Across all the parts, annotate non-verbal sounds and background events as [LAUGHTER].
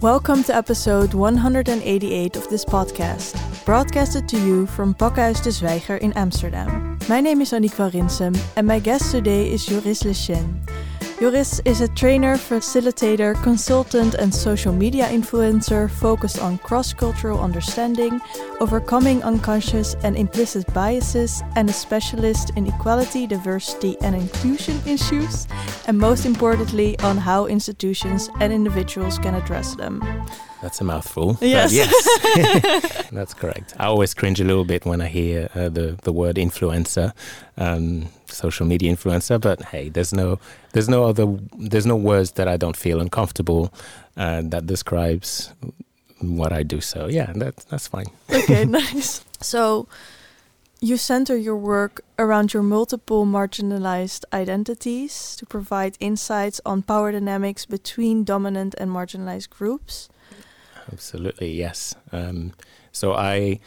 Welcome to episode 188 of this podcast, broadcasted to you from Pakhuis de Zwijger in Amsterdam. My name is Annick van Rinsum, and my guest today is Joris Lechêne. Joris is a trainer, facilitator, consultant, and social media influencer focused on cross cultural understanding, overcoming unconscious and implicit biases, and a specialist in equality, diversity, and inclusion issues, and most importantly, on how institutions and individuals can address them. That's a mouthful. Yes. yes. [LAUGHS] [LAUGHS] That's correct. I always cringe a little bit when I hear uh, the the word influencer, um, social media influencer. But hey, there's no there's no other there's no words that I don't feel uncomfortable uh, that describes what I do. So yeah, that that's fine. Okay, [LAUGHS] nice. So you center your work around your multiple marginalized identities to provide insights on power dynamics between dominant and marginalized groups. Absolutely, yes. Um, so I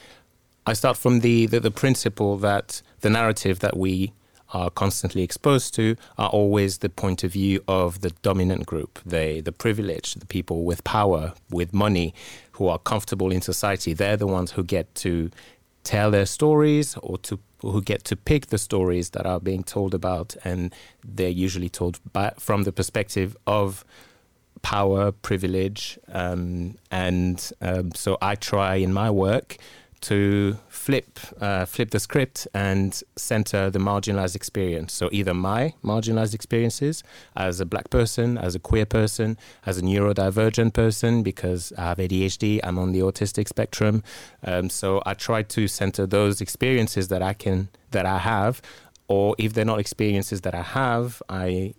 I start from the, the, the principle that the narrative that we are constantly exposed to are always the point of view of the dominant group, they the privileged, the people with power, with money, who are comfortable in society. They're the ones who get to tell their stories or to who get to pick the stories that are being told about, and they're usually told by, from the perspective of power, privilege, um, and um, so I try in my work to flip uh, flip the script and center the marginalized experience. So either my marginalized experiences as a black person, as a queer person, as a neurodivergent person, because I have ADHD, I'm on the autistic spectrum. Um, so I try to center those experiences that I can that I have, or if they're not experiences that I have, I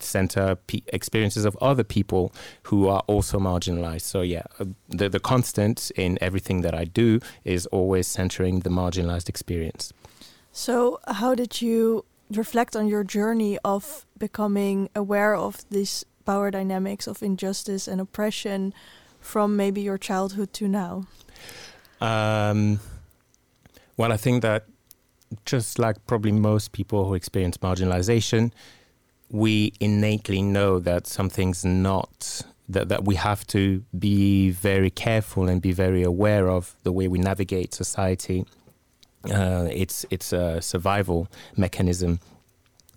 center experiences of other people who are also marginalized. So yeah, uh, the the constant in everything that I do is always centering the marginalized experience. So how did you reflect on your journey of becoming aware of these power dynamics of injustice and oppression from maybe your childhood to now? Um, well, I think that just like probably most people who experience marginalization, we innately know that something's not that, that we have to be very careful and be very aware of the way we navigate society. Uh, it's it's a survival mechanism.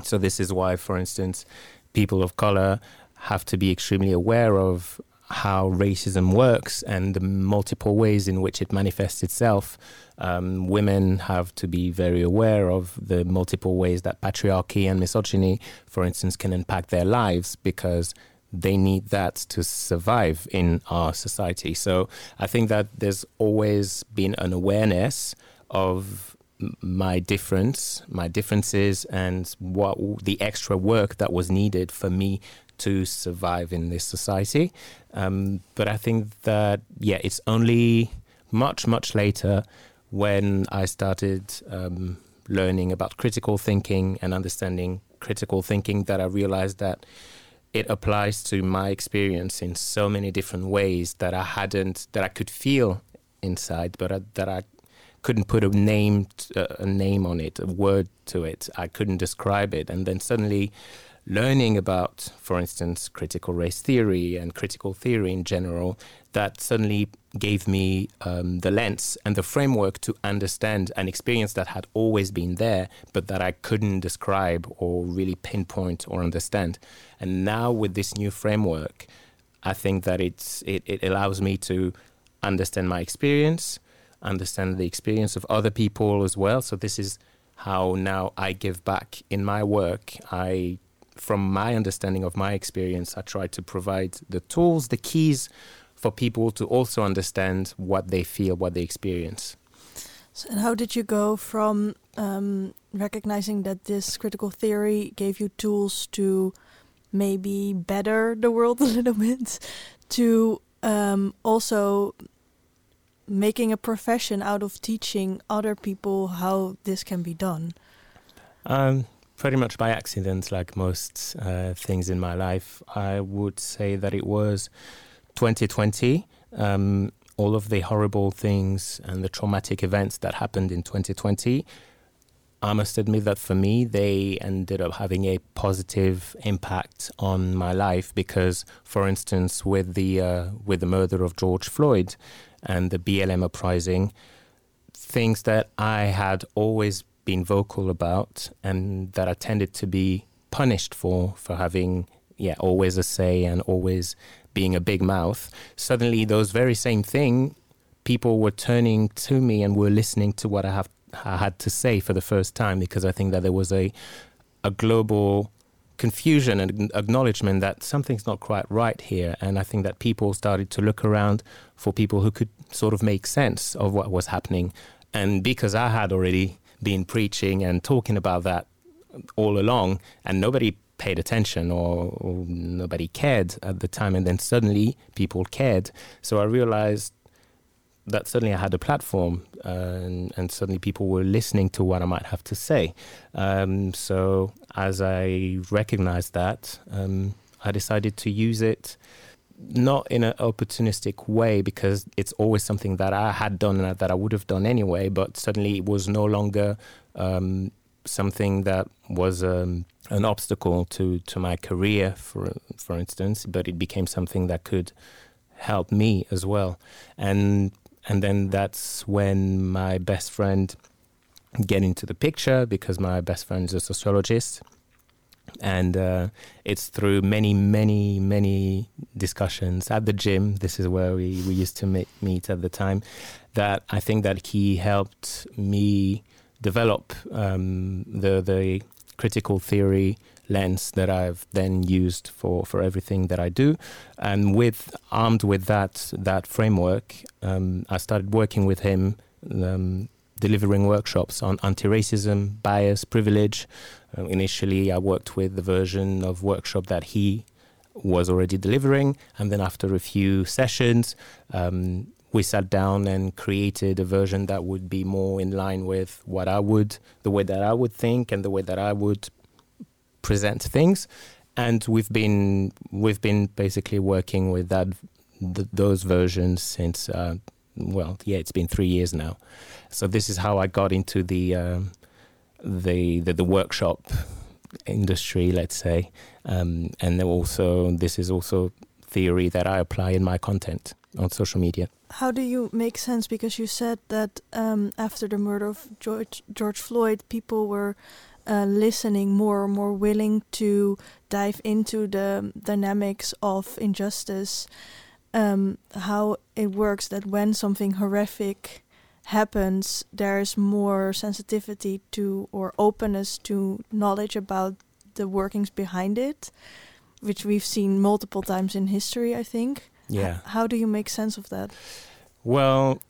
So this is why, for instance, people of color have to be extremely aware of how racism works and the multiple ways in which it manifests itself. Um, women have to be very aware of the multiple ways that patriarchy and misogyny, for instance, can impact their lives because they need that to survive in our society. So I think that there's always been an awareness of my difference, my differences, and what the extra work that was needed for me to survive in this society. Um, but I think that, yeah, it's only much, much later when I started um, learning about critical thinking and understanding critical thinking that I realized that it applies to my experience in so many different ways that I hadn't, that I could feel inside, but I, that I couldn't put a name, a name on it, a word to it. I couldn't describe it, and then suddenly learning about, for instance, critical race theory and critical theory in general, that suddenly gave me um, the lens and the framework to understand an experience that had always been there, but that I couldn't describe or really pinpoint or understand. And now with this new framework, I think that it's it, it allows me to understand my experience, understand the experience of other people as well. So this is how now I give back in my work. I from my understanding of my experience, I try to provide the tools, the keys for people to also understand what they feel, what they experience. So and how did you go from um, recognizing that this critical theory gave you tools to maybe better the world [LAUGHS] a little bit to um, also making a profession out of teaching other people how this can be done? Um, pretty much by accident, like most uh, things in my life. I would say that it was 2020. Um, all of the horrible things and the traumatic events that happened in 2020. I must admit that for me, they ended up having a positive impact on my life because, for instance, with the uh, with the murder of George Floyd and the BLM uprising, things that I had always been vocal about and that I tended to be punished for for having yeah always a say and always being a big mouth. Suddenly, those very same thing, people were turning to me and were listening to what I have I had to say for the first time because I think that there was a a global confusion and acknowledgement that something's not quite right here. And I think that people started to look around for people who could sort of make sense of what was happening. And because I had already been preaching and talking about that all along, and nobody paid attention or, or nobody cared at the time, and then suddenly people cared. So I realized that suddenly I had a platform uh, and, and, suddenly people were listening to what I might have to say. Um, so as I recognized that, um, I decided to use it not in an opportunistic way because it's always something that I had done and that I would have done anyway, but suddenly it was no longer um, something that was um, an obstacle to, to my career, for, for instance, but it became something that could help me as well. And and then that's when my best friend get into the picture because my best friend is a sociologist and uh, it's through many many many discussions at the gym this is where we, we used to meet, meet at the time that i think that he helped me develop um, the the critical theory lens that I've then used for, for everything that I do. And with armed with that that framework, um, I started working with him, um, delivering workshops on anti-racism, bias, privilege. Uh, initially, I worked with the version of workshop that he was already delivering, and then after a few sessions, um, we sat down and created a version that would be more in line with what I would, the way that I would think, and the way that I would present things. And we've been we've been basically working with that th- those versions since uh, well, yeah, it's been three years now. So this is how I got into the um, the, the, the workshop industry, let's say, um, and also this is also theory that I apply in my content on social media. How do you make sense? Because you said that um, after the murder of George George Floyd, people were uh, listening more, more willing to dive into the dynamics of injustice, um, how it works that when something horrific happens, there's more sensitivity to or openness to knowledge about the workings behind it, which we've seen multiple times in history, I think. Yeah. H how do you make sense of that? Well,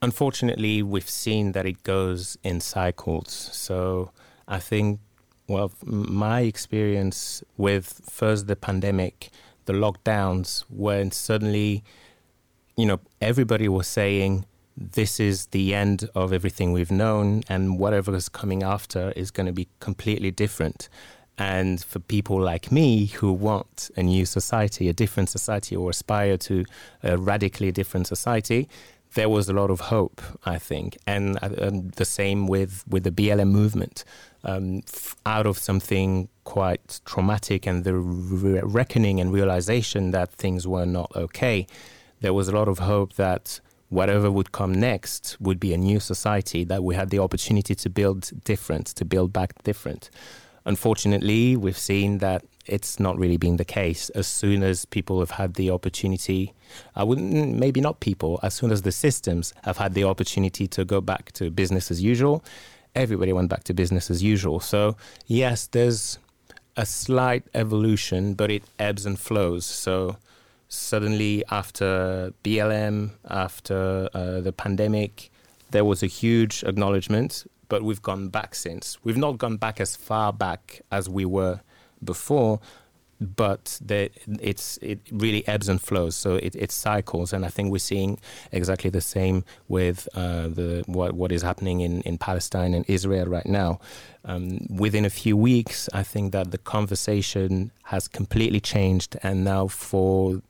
unfortunately, we've seen that it goes in cycles. So I think, well, my experience with first the pandemic, the lockdowns, when suddenly, you know, everybody was saying, this is the end of everything we've known, and whatever is coming after is going to be completely different. And for people like me who want a new society, a different society, or aspire to a radically different society, there was a lot of hope, I think, and, uh, the same with with the BLM movement. Um, f- out of something quite traumatic and the re- reckoning and realization that things were not okay, there was a lot of hope that whatever would come next would be a new society that we had the opportunity to build different, to build back different. Unfortunately, we've seen that it's not really been the case. As soon as people have had the opportunity, I wouldn't, maybe not people, as soon as the systems have had the opportunity to go back to business as usual, everybody went back to business as usual. So, yes, there's a slight evolution, but it ebbs and flows. So, suddenly, after BLM, after uh, the pandemic, there was a huge acknowledgement, but we've gone back since. We've not gone back as far back as we were before, but it's it really ebbs and flows. So it, it cycles, and I think we're seeing exactly the same with uh, the what what is happening in, in Palestine and Israel right now. Um, within a few weeks, I think that the conversation has completely changed, and now for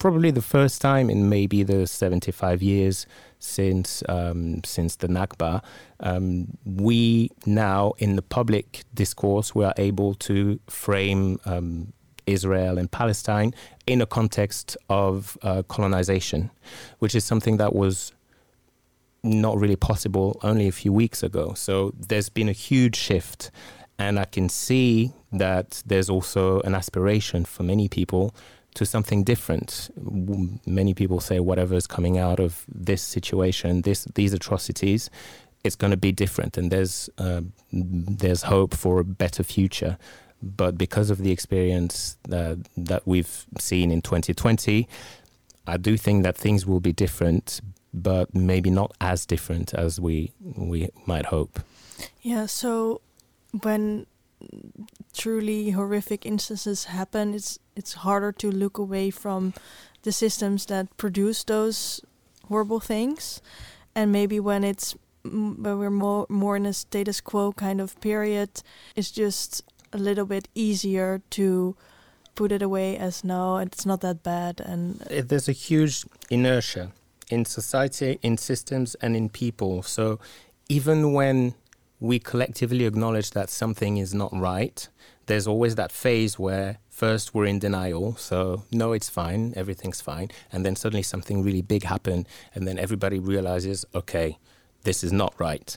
probably the first time in maybe the 75 years since um, since the Nakba, um, we now in the public discourse we are able to frame um, Israel and Palestine in a context of uh, colonization, which is something that was not really possible only a few weeks ago. So there's been a huge shift. And I can see that there's also an aspiration for many people to something different. Many people say whatever is coming out of this situation, this these atrocities, it's going to be different, and there's uh, there's hope for a better future. But because of the experience that, that we've seen in 2020, I do think that things will be different, but maybe not as different as we we might hope. Yeah. So when truly horrific instances happen, it's it's harder to look away from the systems that produce those horrible things, and maybe when it's when we're more more in a status quo kind of period, it's just a little bit easier to put it away as no, it's not that bad. And there's a huge inertia in society, in systems, and in people. So even when we collectively acknowledge that something is not right, there's always that phase where first we're in denial. So, no, it's fine, everything's fine. And then suddenly something really big happened. And then everybody realizes, okay, this is not right.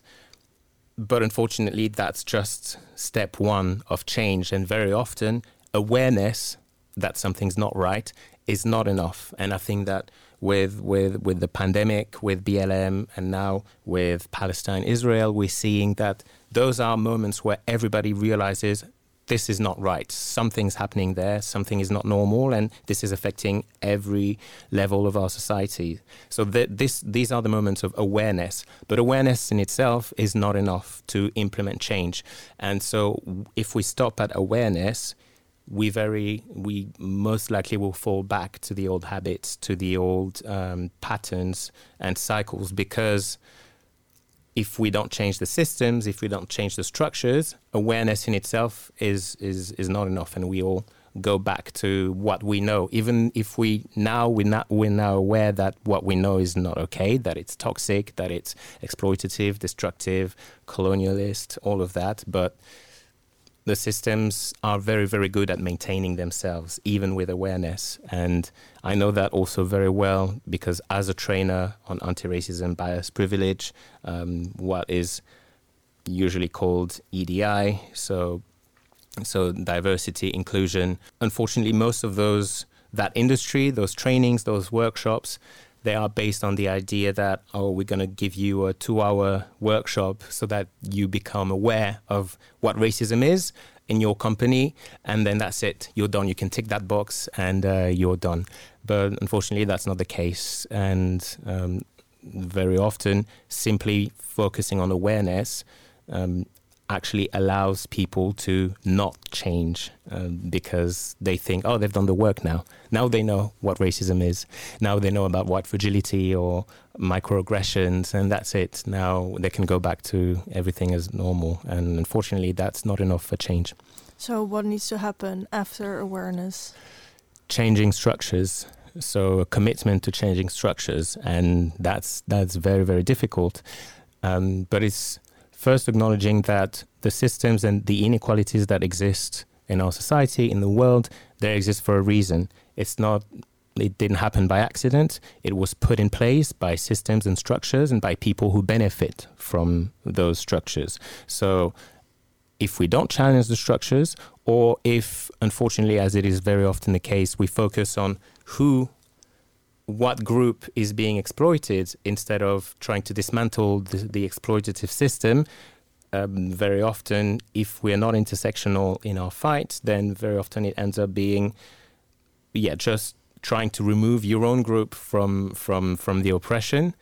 But unfortunately, that's just step one of change. And very often, awareness that something's not right is not enough. And I think that with with with the pandemic, with BLM, and now with Palestine, Israel, we're seeing that those are moments where everybody realizes this is not right. Something's happening there. Something is not normal, and this is affecting every level of our society. So th- this, these are the moments of awareness. But awareness in itself is not enough to implement change. And so, if we stop at awareness, we very we most likely will fall back to the old habits, to the old um, patterns and cycles because if we don't change the systems, if we don't change the structures, awareness in itself is is is not enough, and we all go back to what we know. Even if we now we're not we're now aware that what we know is not okay, that it's toxic, that it's exploitative, destructive, colonialist, all of that, but the systems are very, very good at maintaining themselves, even with awareness. And I know that also very well because, as a trainer on anti racism, bias, privilege, um, what is usually called EDI, so so diversity, inclusion. Unfortunately, most of those that industry, those trainings, those workshops, they are based on the idea that oh we're going to give you a two hour workshop so that you become aware of what racism is in your company and then that's it. You're done. You can tick that box and uh, you're done. But unfortunately that's not the case. And um, very often simply focusing on awareness um, actually allows people to not change um, because they think, oh, they've done the work now. Now they know what racism is. Now they know about white fragility or microaggressions, and that's it. Now they can go back to everything as normal. And unfortunately, that's not enough for change. So, what needs to happen after awareness? Changing structures. So, a commitment to changing structures, and that's that's very very difficult. Um, but it's first acknowledging that the systems and the inequalities that exist in our society, in the world, they exist for a reason. It's not it didn't happen by accident. It was put in place by systems and structures and by people who benefit from those structures. So if we don't challenge the structures, or if, unfortunately, as it is very often the case, we focus on who what group is being exploited instead of trying to dismantle the, the exploitative system. Um, very often, if we are not intersectional in our fight, then very often it ends up being, yeah, just trying to remove your own group from from from the oppression.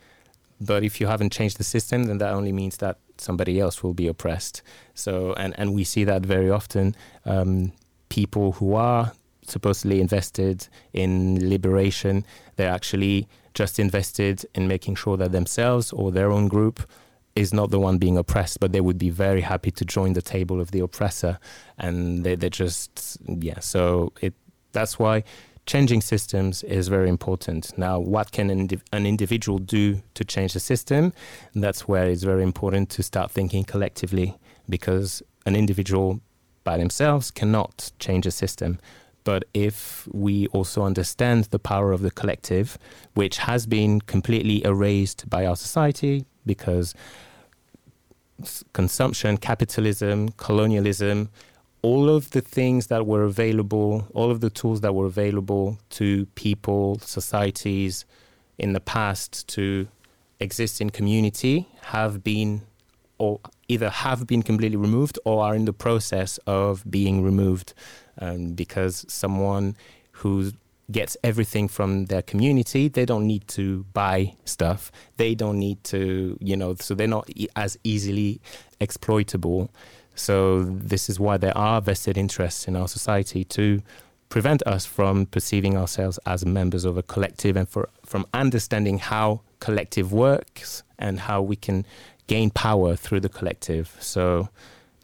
But if you haven't changed the system, then that only means that somebody else will be oppressed. So, and and we see that very often. Um, people who are supposedly invested in liberation, they're actually just invested in making sure that themselves or their own group is not the one being oppressed, but they would be very happy to join the table of the oppressor. And they, they're just, yeah, so it, that's why changing systems is very important. Now, what can an, an individual do to change the system? That's where it's very important to start thinking collectively because an individual by themselves cannot change a system. But if we also understand the power of the collective, which has been completely erased by our society because consumption, capitalism, colonialism, all of the things that were available, all of the tools that were available to people, societies in the past to exist in community have been or either have been completely removed or are in the process of being removed um, because someone who gets everything from their community they don't need to buy stuff they don't need to you know so they're not e- as easily exploitable so this is why there are vested interests in our society to prevent us from perceiving ourselves as members of a collective and for, from understanding how collective works and how we can gain power through the collective. So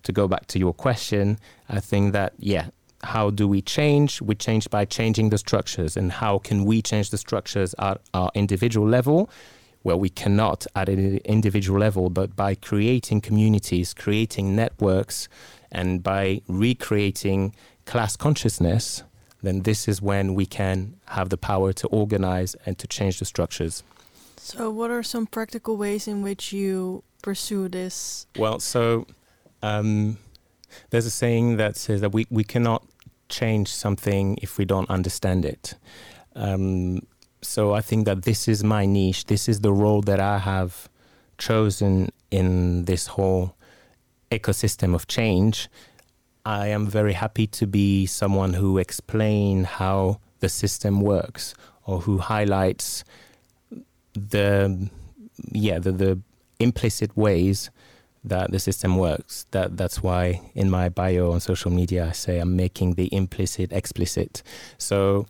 to go back to your question, I think that yeah, how do we change? We change by changing the structures and how can we change the structures at our individual level? Well, we cannot at an individual level, but by creating communities, creating networks, and by recreating class consciousness, then this is when we can have the power to organize and to change the structures. So, what are some practical ways in which you pursue this? Well, so um, there's a saying that says that we, we cannot change something if we don't understand it. Um, so I think that this is my niche. This is the role that I have chosen in this whole ecosystem of change. I am very happy to be someone who explain how the system works or who highlights the yeah the, the implicit ways that the system works. That that's why in my bio on social media I say I'm making the implicit explicit. So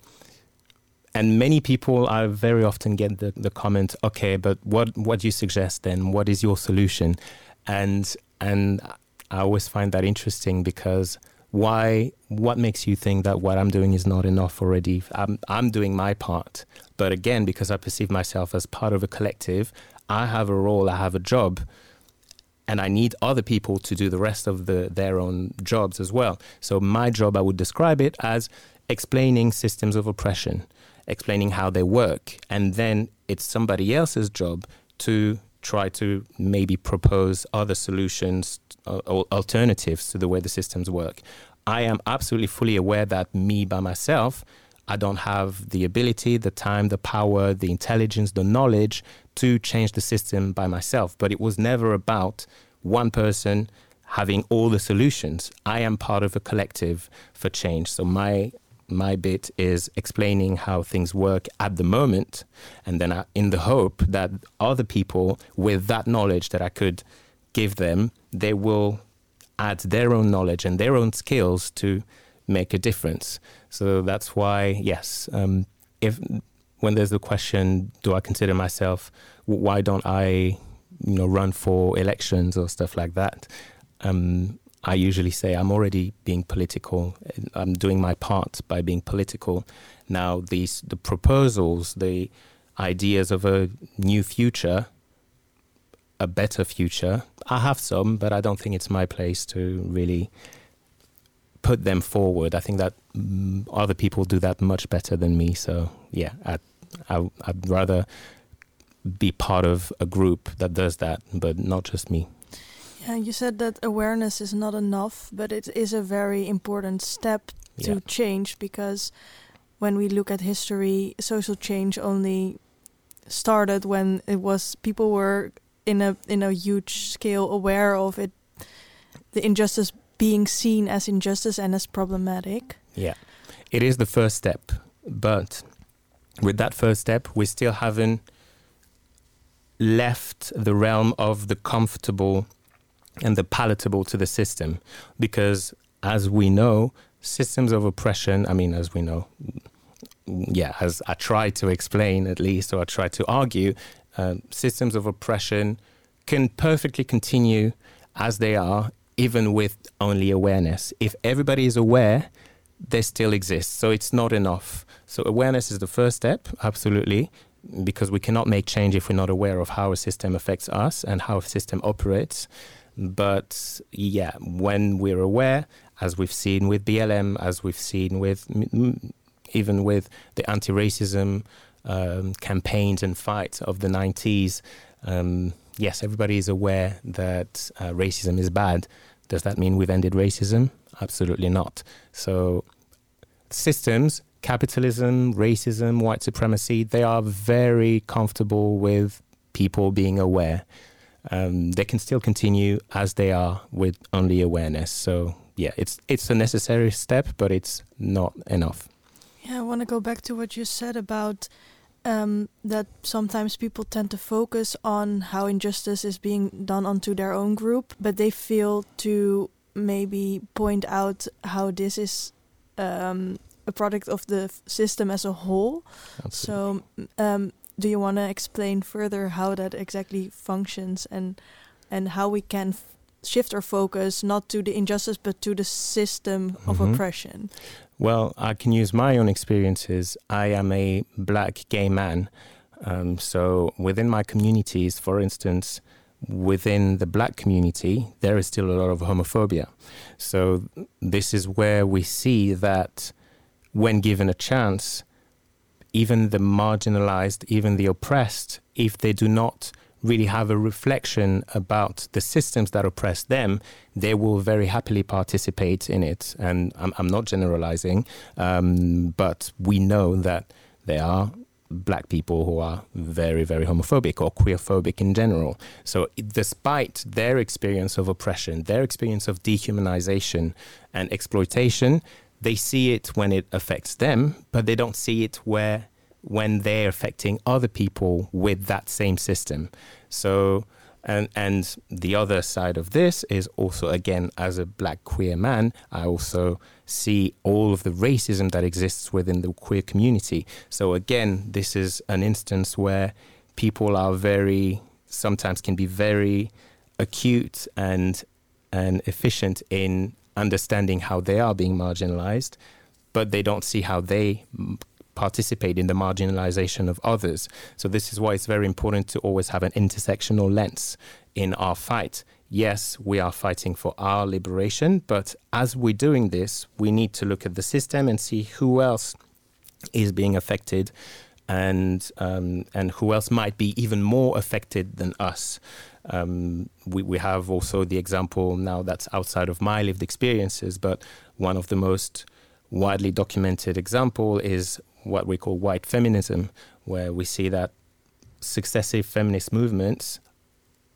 and many people I very often get the, the comment, okay, but what what do you suggest then? What is your solution? And and I always find that interesting because why what makes you think that what I'm doing is not enough already? I'm I'm doing my part. But again, because I perceive myself as part of a collective, I have a role, I have a job, and I need other people to do the rest of the, their own jobs as well. So, my job, I would describe it as explaining systems of oppression, explaining how they work, and then it's somebody else's job to try to maybe propose other solutions uh, or alternatives to the way the systems work. I am absolutely fully aware that me by myself I don't have the ability, the time, the power, the intelligence, the knowledge to change the system by myself. But it was never about one person having all the solutions. I am part of a collective for change. So my my bit is explaining how things work at the moment, and then I, in the hope that other people with that knowledge that I could give them, they will add their own knowledge and their own skills to make a difference. So that's why, yes, um, if when there's the question, do I consider myself? Why don't I, you know, run for elections or stuff like that? Um, I usually say I'm already being political. I'm doing my part by being political. Now, these the proposals, the ideas of a new future, a better future. I have some, but I don't think it's my place to really put them forward. I think that mm, other people do that much better than me. So yeah, I, I, I'd rather be part of a group that does that, but not just me. Yeah, you said that awareness is not enough, but it is a very important step to yeah. change because when we look at history, social change only started when it was people were in a in a huge scale aware of it the injustice being seen as injustice and as problematic. Yeah, it is the first step, but with that first step, we still haven't left the realm of the comfortable and the palatable to the system because as we know systems of oppression i mean as we know yeah as i try to explain at least or i try to argue uh, systems of oppression can perfectly continue as they are even with only awareness. If everybody is aware, they still exist. So it's not enough. So awareness is the first step, absolutely, because we cannot make change if we're not aware of how a system affects us and how a system operates. But yeah, when we're aware, as we've seen with BLM, as we've seen with even with the anti-racism um, campaigns and fights of the 90s, um, yes, everybody is aware that uh, racism is bad. Does that mean we've ended racism? Absolutely not. So systems, capitalism, racism, white supremacy, they are very comfortable with people being aware. Um, they can still continue as they are with only awareness. So yeah, it's it's a necessary step, but it's not enough. Yeah, I want to go back to what you said about um, that sometimes people tend to focus on how injustice is being done onto their own group, but they feel to maybe point out how this is um, a product of the system as a whole. Absolutely. So, um, do you want to explain further how that exactly functions and and how we can shift our focus not to the injustice but to the system mm -hmm. of mm-hmm. oppression? Well, I can use my own experiences. I am a black gay man. Um, so within my communities, for instance, within the black community, there is still a lot of homophobia. So this is where we see that when given a chance, even the marginalized, even the oppressed, if they do not really have a reflection about the systems that oppress them, they will very happily participate in it. And I'm, I'm not generalizing, um, but we know that there are black people who are very, very homophobic or queerphobic in general. So, despite their experience of oppression, their experience of dehumanization and exploitation, they see it when it affects them, but they don't see it where when they're affecting other people with that same system. So, and and the other side of this is also again as a black queer man, I also see all of the racism that exists within the queer community. So again, this is an instance where people are very sometimes can be very acute and and efficient in understanding how they are being marginalized, but they don't see how they participate in the marginalization of others. So, this is why it's very important to always have an intersectional lens in our fight. Yes, we are fighting for our liberation, but as we're doing this, we need to look at the system and see who else is being affected and um, and who else might be even more affected than us. Um, we, we have also the example now that's outside of my lived experiences, but one of the most widely documented example is what we call white feminism, where we see that successive feminist movements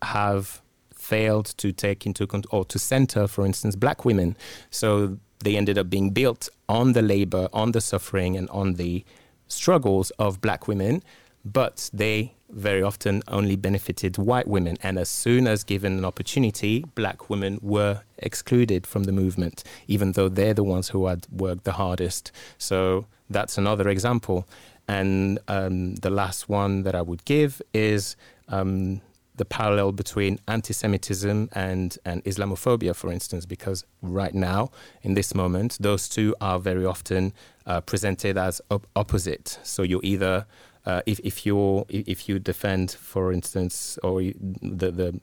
have failed to take into account or to center, for instance, black women. So they ended up being built on the labor, on the suffering, and on the struggles of black women, but they very often only benefited white women. And as soon as given an opportunity, black women were excluded from the movement, even though they're the ones who had worked the hardest. So that's another example. And um, the last one that I would give is um, the parallel between anti Semitism and, and Islamophobia, for instance, because right now, in this moment, those two are very often uh, presented as op- opposite. So you're either uh, if if you if you defend, for instance, or the the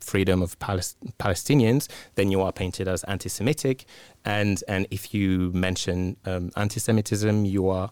freedom of Palest- Palestinians, then you are painted as anti-Semitic, and and if you mention um, anti-Semitism, you are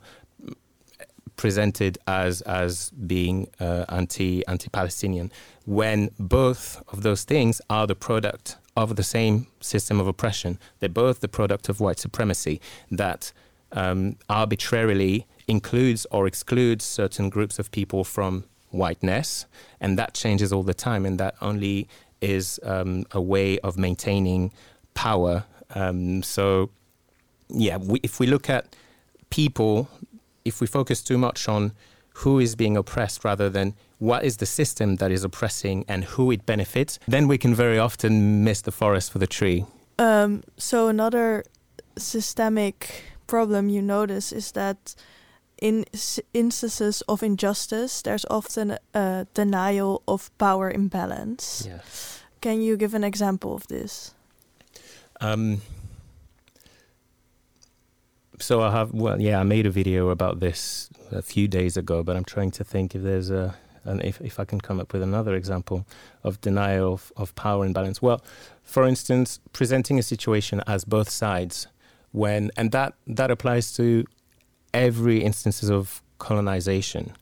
presented as as being uh, anti anti-Palestinian. When both of those things are the product of the same system of oppression, they're both the product of white supremacy that um, arbitrarily includes or excludes certain groups of people from whiteness, and that changes all the time, and that only is um, a way of maintaining power. Um, so, yeah, we, if we look at people, if we focus too much on who is being oppressed rather than what is the system that is oppressing and who it benefits, then we can very often miss the forest for the tree. Um, so, another systemic problem you notice is that in instances of injustice, there's often a denial of power imbalance. Yes. Can you give an example of this? Um, so I have well, yeah, I made a video about this a few days ago, but I'm trying to think if there's a and if, if I can come up with another example of denial of, of power imbalance. Well, for instance, presenting a situation as both sides when and that that applies to every instances of colonization.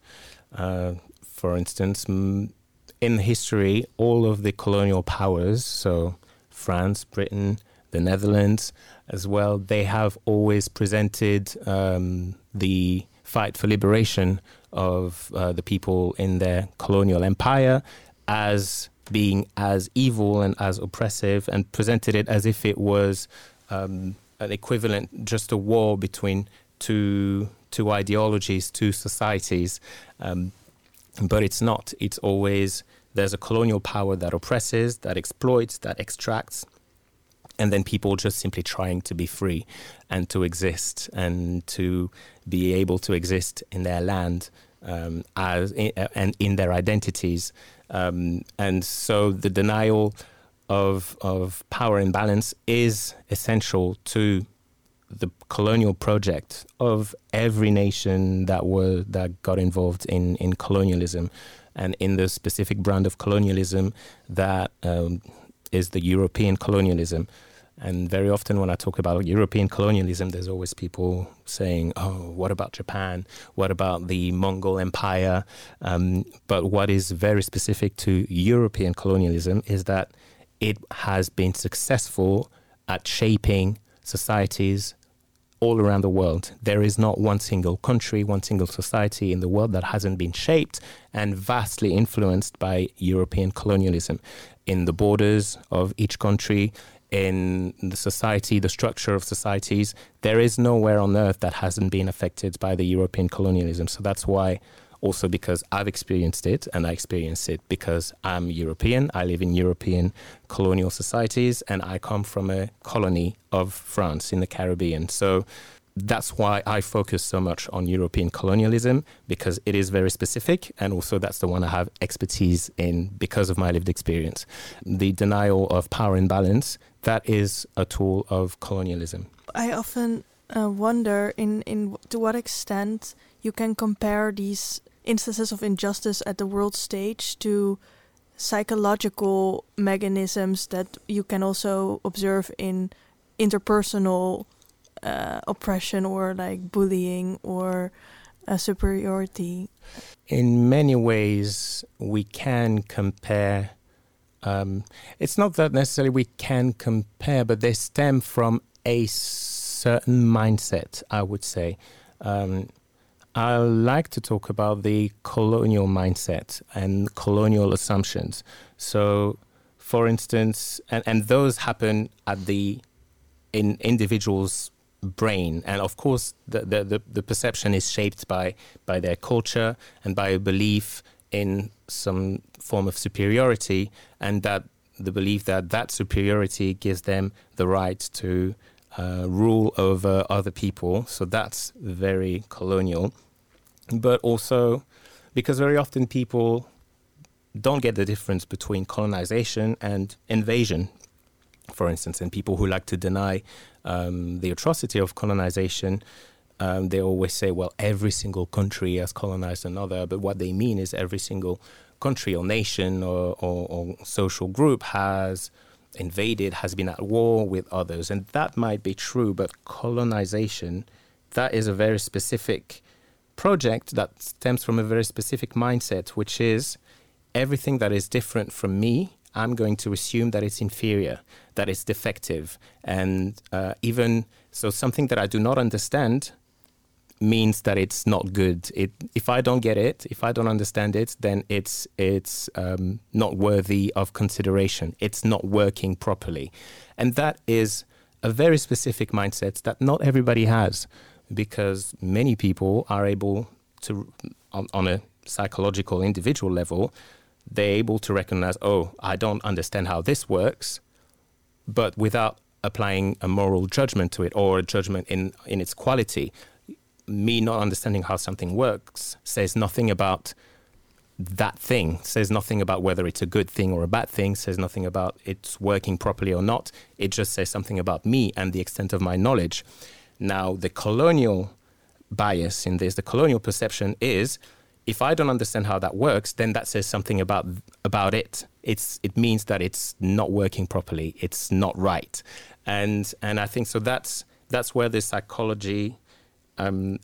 Uh, for instance, in history, all of the colonial powers, so France, Britain, the Netherlands, as well, they have always presented um, the fight for liberation of uh, the people in their colonial empire as being as evil and as oppressive and presented it as if it was um, an equivalent, just a war between two, two ideologies, to societies. Um, but it's not. It's always there's a colonial power that oppresses, that exploits, that extracts, and then people just simply trying to be free and to exist and to be able to exist in their land um, as in, uh, and in their identities. Um, and so the denial of of power imbalance is essential to the colonial project of every nation that were that got involved in in colonialism and in the specific brand of colonialism that um, is the European colonialism. And very often, when I talk about European colonialism, there's always people saying, Oh, what about Japan? What about the Mongol Empire? Um, but what is very specific to European colonialism is that it has been successful at shaping societies all around the world. There is not one single country, one single society in the world that hasn't been shaped and vastly influenced by European colonialism in the borders of each country, in the society, the structure of societies. There is nowhere on earth that hasn't been affected by the European colonialism. So that's why, also because I've experienced it, and I experienced it because I'm European. I live in European colonial societies, and I come from a colony of France in the Caribbean. So that's why I focus so much on European colonialism because it is very specific, and also that's the one I have expertise in because of my lived experience. The denial of power imbalance that is a tool of colonialism. I often uh, wonder in in to what extent you can compare these instances of injustice at the world stage to psychological mechanisms that you can also observe in interpersonal uh, oppression or like bullying or uh, superiority? In many ways, we can compare. Um, it's not that necessarily we can compare, but they stem from a certain mindset, I would say. Um, I like to talk about the colonial mindset and colonial assumptions. So, for instance, and, and those happen at the in individuals' brain. And of course, the, the, the, the, perception is shaped by, by their culture and by a belief in some form of superiority, and that the belief that that superiority gives them the right to uh, rule over other people. So that's very colonial. But also, because very often people don't get the difference between colonization and invasion, for instance, and people who like to deny um, the atrocity of colonization, um, they always say, well, every single country has colonized another. But what they mean is every single country or nation or, or, or social group has invaded, has been at war with others. And that might be true, but colonization, that is a very specific project that stems from a very specific mindset, which is everything that is different from me I'm going to assume that it's inferior, that it's defective. And uh, even so, something that I do not understand means that it's not good. It, if I don't get it, if I don't understand it, then it's it's um, not worthy of consideration. It's not working properly, and that is a very specific mindset that not everybody has, because many people are able to, on, on a psychological individual level, they're able to recognize, oh, I don't understand how this works, but without applying a moral judgment to it or a judgment in, in its quality. Me not understanding how something works says nothing about that thing, says nothing about whether it's a good thing or a bad thing, says nothing about it's working properly or not. It just says something about me and the extent of my knowledge. Now, the colonial bias in this, the colonial perception is if I don't understand how that works, then that says something about about it. It's it means that it's not working properly. It's not right, and and I think so. That's that's where the psychology um,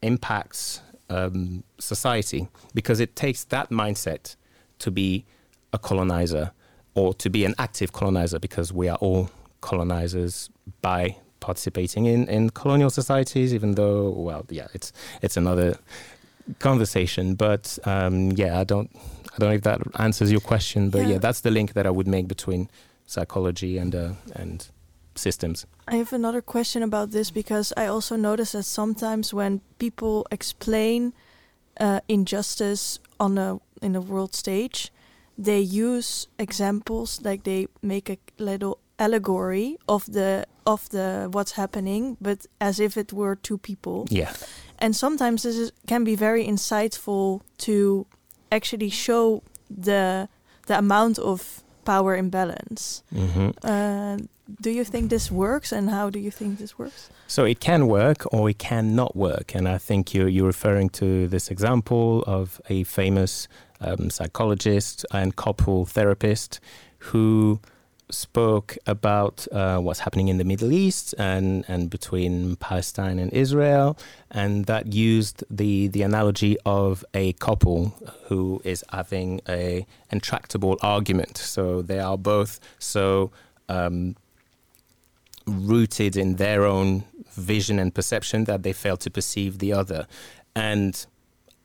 impacts um, society because it takes that mindset to be a colonizer or to be an active colonizer because we are all colonizers by participating in, in colonial societies, even though, well, yeah, it's it's another conversation. But um, yeah, I don't I don't know if that answers your question. But yeah. yeah, that's the link that I would make between psychology and uh, and systems. I have another question about this because I also notice that sometimes when people explain uh, injustice on a in a world stage, they use examples like they make a little allegory of the of the what's happening, but as if it were two people. Yeah. And sometimes this is, can be very insightful to actually show the the amount of power imbalance. Mm -hmm. uh, do you think this works, and how do you think this works? So it can work, or it cannot work, and I think you're you're referring to this example of a famous um, psychologist and couple therapist who spoke about uh, what's happening in the Middle East and, and between Palestine and Israel, and that used the, the analogy of a couple who is having a intractable argument. So they are both so um, rooted in their own vision and perception that they fail to perceive the other. And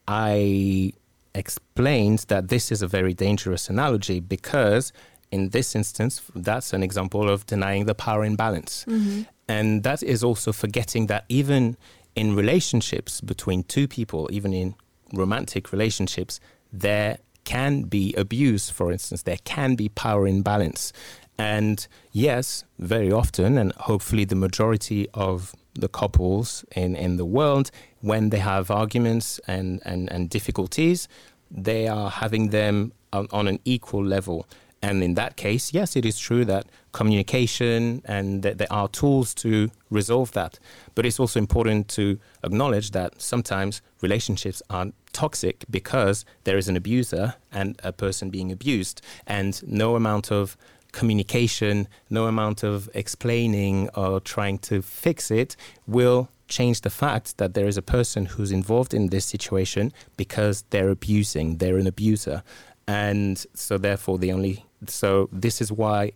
I explained that this is a very dangerous analogy because in this instance, that's an example of denying the power imbalance. Mm-hmm. And that is also forgetting that even in relationships between two people, even in romantic relationships, there can be abuse, for instance, there can be power imbalance. And yes, very often, and hopefully the majority of the couples in, in the world, when they have arguments and, and, and difficulties, they are having them on, on an equal level. And in that case, yes, it is true that communication and that there are tools to resolve that. But it's also important to acknowledge that sometimes relationships are toxic because there is an abuser and a person being abused. And no amount of communication, no amount of explaining or trying to fix it will change the fact that there is a person who's involved in this situation because they're abusing, they're an abuser. And so, therefore, the only so this is why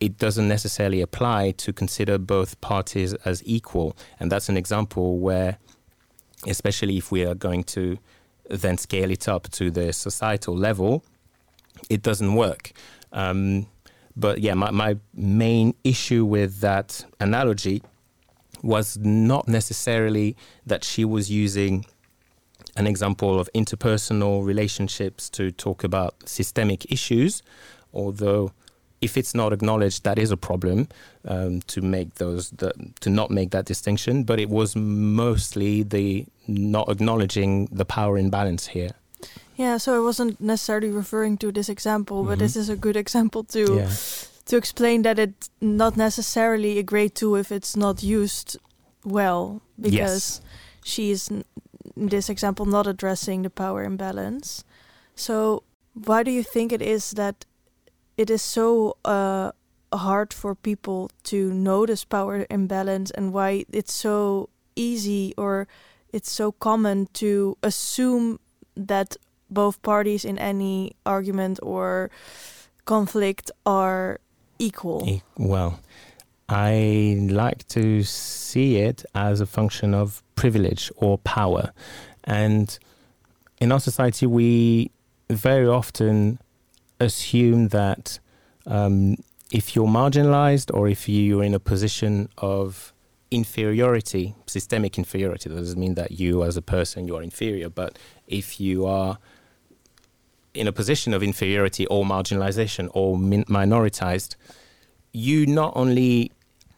it doesn't necessarily apply to consider both parties as equal. And that's an example where, especially if we are going to then scale it up to the societal level, it doesn't work. Um, but yeah, my, my main issue with that analogy was not necessarily that she was using an example of interpersonal relationships to talk about systemic issues, although if it's not acknowledged, that is a problem um, to make those the, to not make that distinction. But it was mostly the not acknowledging the power imbalance here. Yeah, so I wasn't necessarily referring to this example, mm -hmm. but this mm-hmm. is a good example to yeah. to explain that it's not necessarily a great tool if it's not used well, because yes. she is in this example not addressing the power imbalance. So why do you think it is that it is so uh, hard for people to notice power imbalance and why it's so easy or it's so common to assume that both parties in any argument or conflict are equal? Well, I like to see it as a function of privilege or power. And in our society, we very often assume that um, if you're marginalized or if you're in a position of inferiority, systemic inferiority, that doesn't mean that you as a person you are inferior, but if you are in a position of inferiority or marginalization or min- minoritized, you not only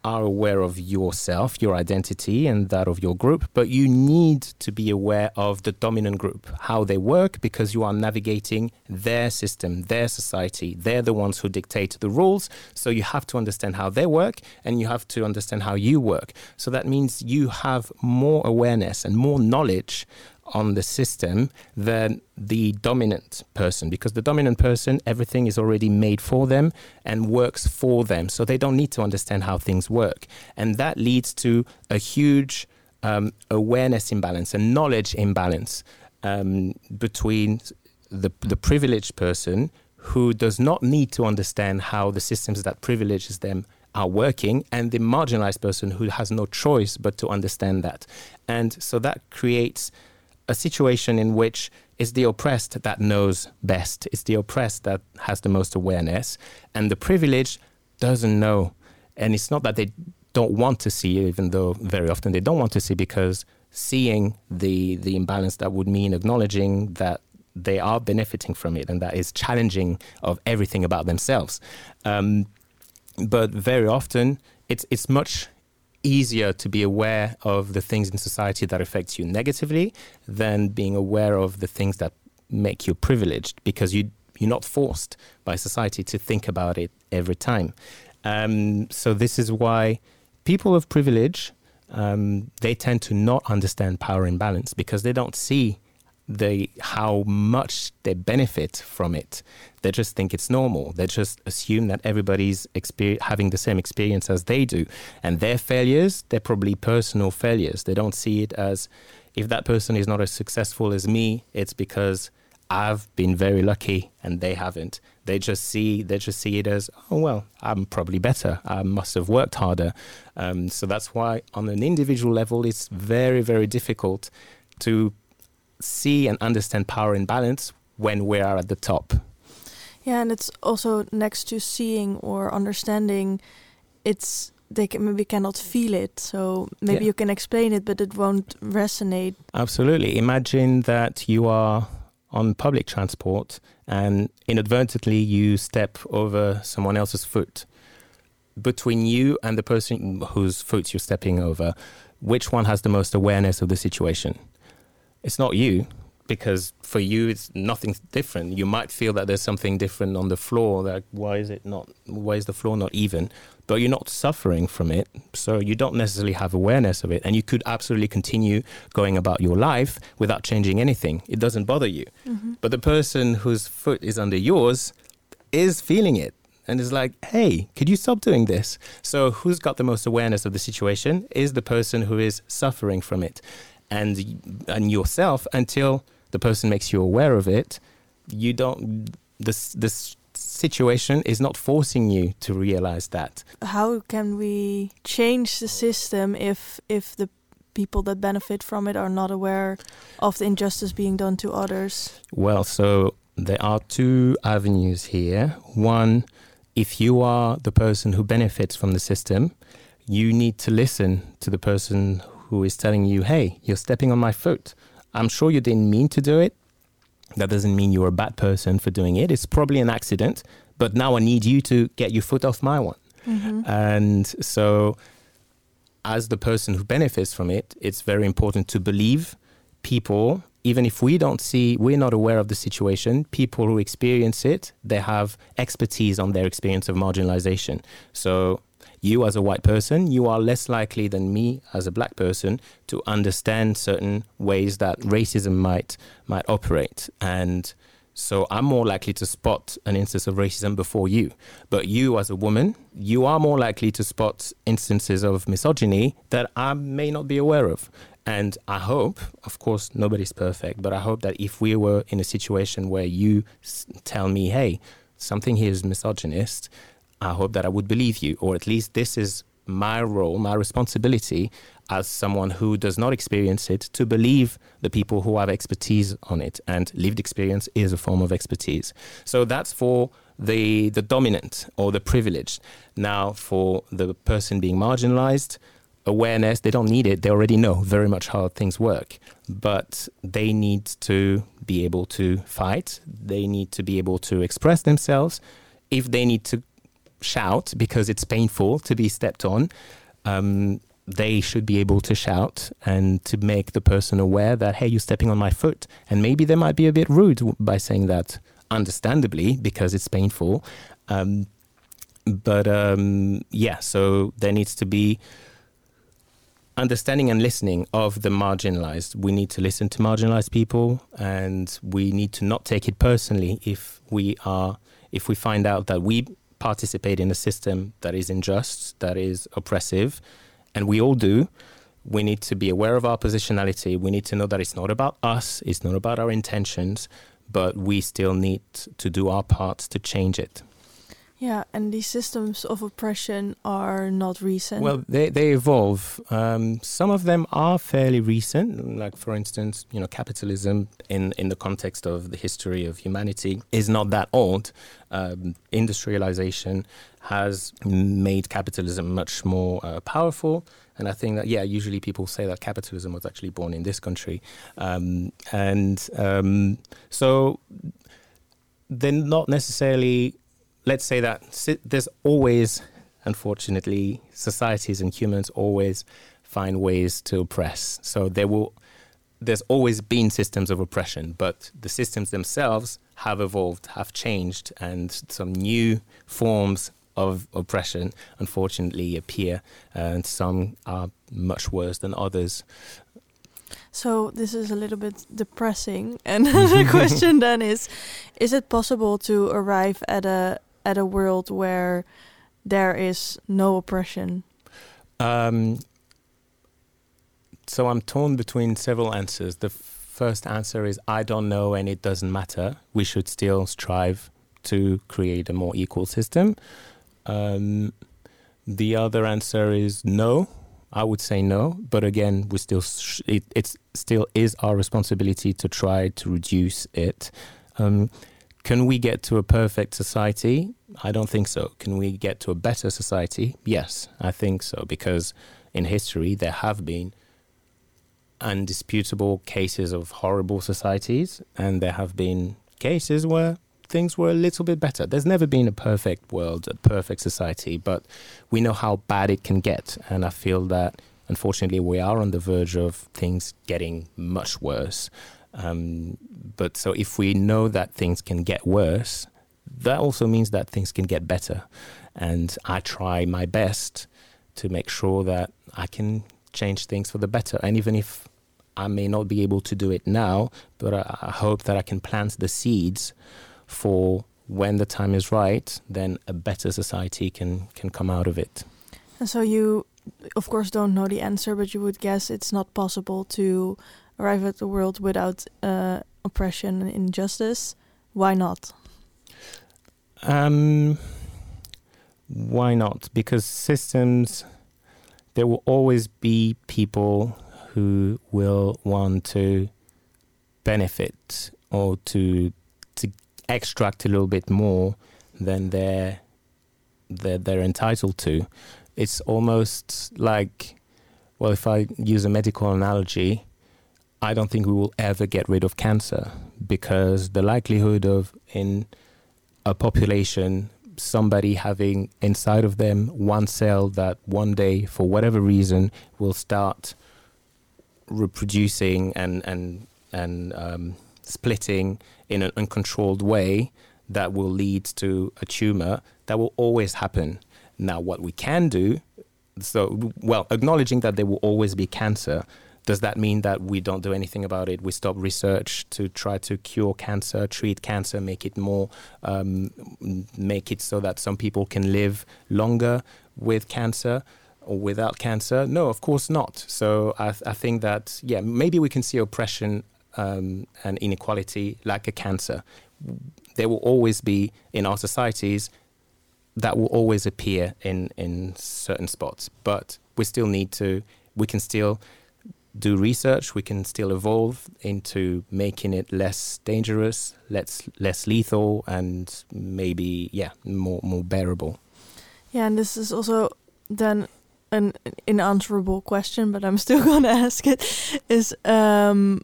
are aware of yourself, your identity, and that of your group, but you need to be aware of the dominant group, how they work, because you are navigating their system, their society. They're the ones who dictate the rules. So you have to understand how they work and you have to understand how you work. So that means you have more awareness and more knowledge on the system than the dominant person because the dominant person everything is already made for them and works for them. So they don't need to understand how things work. And that leads to a huge um, awareness imbalance and knowledge imbalance um, between the, the privileged person who does not need to understand how the systems that privileges them are working and the marginalized person who has no choice but to understand that. And so that creates a situation in which it's the oppressed that knows best. It's the oppressed that has the most awareness, and the privileged doesn't know. And it's not that they don't want to see, even though very often they don't want to see, because seeing the the imbalance that would mean acknowledging that they are benefiting from it, and that is challenging of everything about themselves. Um, but very often, it's it's much easier to be aware of the things in society that affect you negatively than being aware of the things that make you privileged because you you're not forced by society to think about it every time. Um, so this is why people of privilege um, they tend to not understand power imbalance because they don't see the how much they benefit from it. They just think it's normal. They just assume that everybody's having the same experience as they do, and their failures they're probably personal failures. They don't see it as if that person is not as successful as me, it's because I've been very lucky and they haven't. They just see they just see it as oh well, I'm probably better. I must have worked harder. Um, so that's why on an individual level, it's very very difficult to see and understand power imbalance when we are at the top. Yeah, and it's also next to seeing or understanding, it's they can, maybe cannot feel it. So maybe yeah. you can explain it, but it won't resonate. Absolutely. Imagine that you are on public transport and inadvertently you step over someone else's foot. Between you and the person whose foot you're stepping over, which one has the most awareness of the situation? It's not you because for you it's nothing different. You might feel that there's something different on the floor like why is it not why is the floor not even? But you're not suffering from it so you don't necessarily have awareness of it and you could absolutely continue going about your life without changing anything. It doesn't bother you. Mm-hmm. but the person whose foot is under yours is feeling it and is like, hey, could you stop doing this? So, who's got the most awareness of the situation is the person who is suffering from it and and yourself until the person makes you aware of it. You don't this this situation is not forcing you to realize that. How can we change the system if if the people that benefit from it are not aware of the injustice being done to others? Well, so there are two avenues here. One, if you are the person who benefits from the system, you need to listen to the person who is telling you, hey, you're stepping on my foot. I'm sure you didn't mean to do it. That doesn't mean you're a bad person for doing it. It's probably an accident, but now I need you to get your foot off my one. Mm-hmm. And so, as the person who benefits from it, it's very important to believe people, even if we don't see, we're not aware of the situation, people who experience it, they have expertise on their experience of marginalization. So, you as a white person, you are less likely than me as a black person to understand certain ways that racism might might operate. And so I'm more likely to spot an instance of racism before you. But you as a woman, you are more likely to spot instances of misogyny that I may not be aware of. And I hope, of course, nobody's perfect, but I hope that if we were in a situation where you tell me, hey, something here is misogynist, I hope that I would believe you, or at least this is my role, my responsibility as someone who does not experience it to believe the people who have expertise on it. And lived experience is a form of expertise. So that's for the, the dominant or the privileged. Now, for the person being marginalized, awareness, they don't need it. They already know very much how things work. But they need to be able to fight, they need to be able to express themselves. If they need to shout because it's painful to be stepped on. Um, they should be able to shout and to make the person aware that hey you're stepping on my foot and maybe they might be a bit rude by saying that understandably because it's painful um, but um, yeah so there needs to be understanding and listening of the marginalized we need to listen to marginalized people and we need to not take it personally if we are if we find out that we participate in a system that is unjust that is oppressive and we all do, we need to be aware of our positionality. We need to know that it's not about us, it's not about our intentions, but we still need to do our part to change it. Yeah, and these systems of oppression are not recent. Well, they, they evolve. Um, some of them are fairly recent, like, for instance, you know, capitalism in, in the context of the history of humanity is not that old. Um, industrialization has made capitalism much more uh, powerful. And I think that, yeah, usually people say that capitalism was actually born in this country. Um, and um, so they're not necessarily let's say that there's always, unfortunately, societies and humans always find ways to oppress. So there will, there's always been systems of oppression, but the systems themselves have evolved, have changed, and some new forms of oppression unfortunately appear, and some are much worse than others. So this is a little bit depressing. And [LAUGHS] the [LAUGHS] question then is is it possible to arrive at a at a world where there is no oppression? Um, so I'm torn between several answers. The first answer is I don't know and it doesn't matter. We should still strive to create a more equal system. Um, the other answer is no. I would say no, but again, we still it still is our responsibility to try to reduce it. Um, can we get to a perfect society? I don't think so. Can we get to a better society? Yes, I think so, because in history there have been undisputable cases of horrible societies, and there have been cases where things were a little bit better. There's never been a perfect world, a perfect society, but we know how bad it can get. And I feel that unfortunately we are on the verge of things getting much worse. Um, but so if we know that things can get worse, that also means that things can get better. And I try my best to make sure that I can change things for the better. And even if I may not be able to do it now, but I, I hope that I can plant the seeds for when the time is right, then a better society can, can come out of it. And so you, of course, don't know the answer, but you would guess it's not possible to arrive at the world without uh, oppression and injustice. Why not? Um, why not? Because systems, there will always be people who will want to benefit or to to extract a little bit more than they're they're, they're entitled to. It's almost like, well, if I use a medical analogy, I don't think we will ever get rid of cancer because the likelihood of in a population somebody having inside of them one cell that one day for whatever reason will start reproducing and and and um, splitting in an uncontrolled way that will lead to a tumor that will always happen. Now what we can do so well acknowledging that there will always be cancer does that mean that we don't do anything about it? We stop research to try to cure cancer, treat cancer, make it more, um, make it so that some people can live longer with cancer or without cancer? No, of course not. So I, th- I think that, yeah, maybe we can see oppression um, and inequality like a cancer. There will always be in our societies that will always appear in, in certain spots, but we still need to, we can still do research, we can still evolve into making it less dangerous, less less lethal, and maybe yeah more more bearable. Yeah, and this is also then an unanswerable question, but I'm still [LAUGHS] going to ask it. Is um,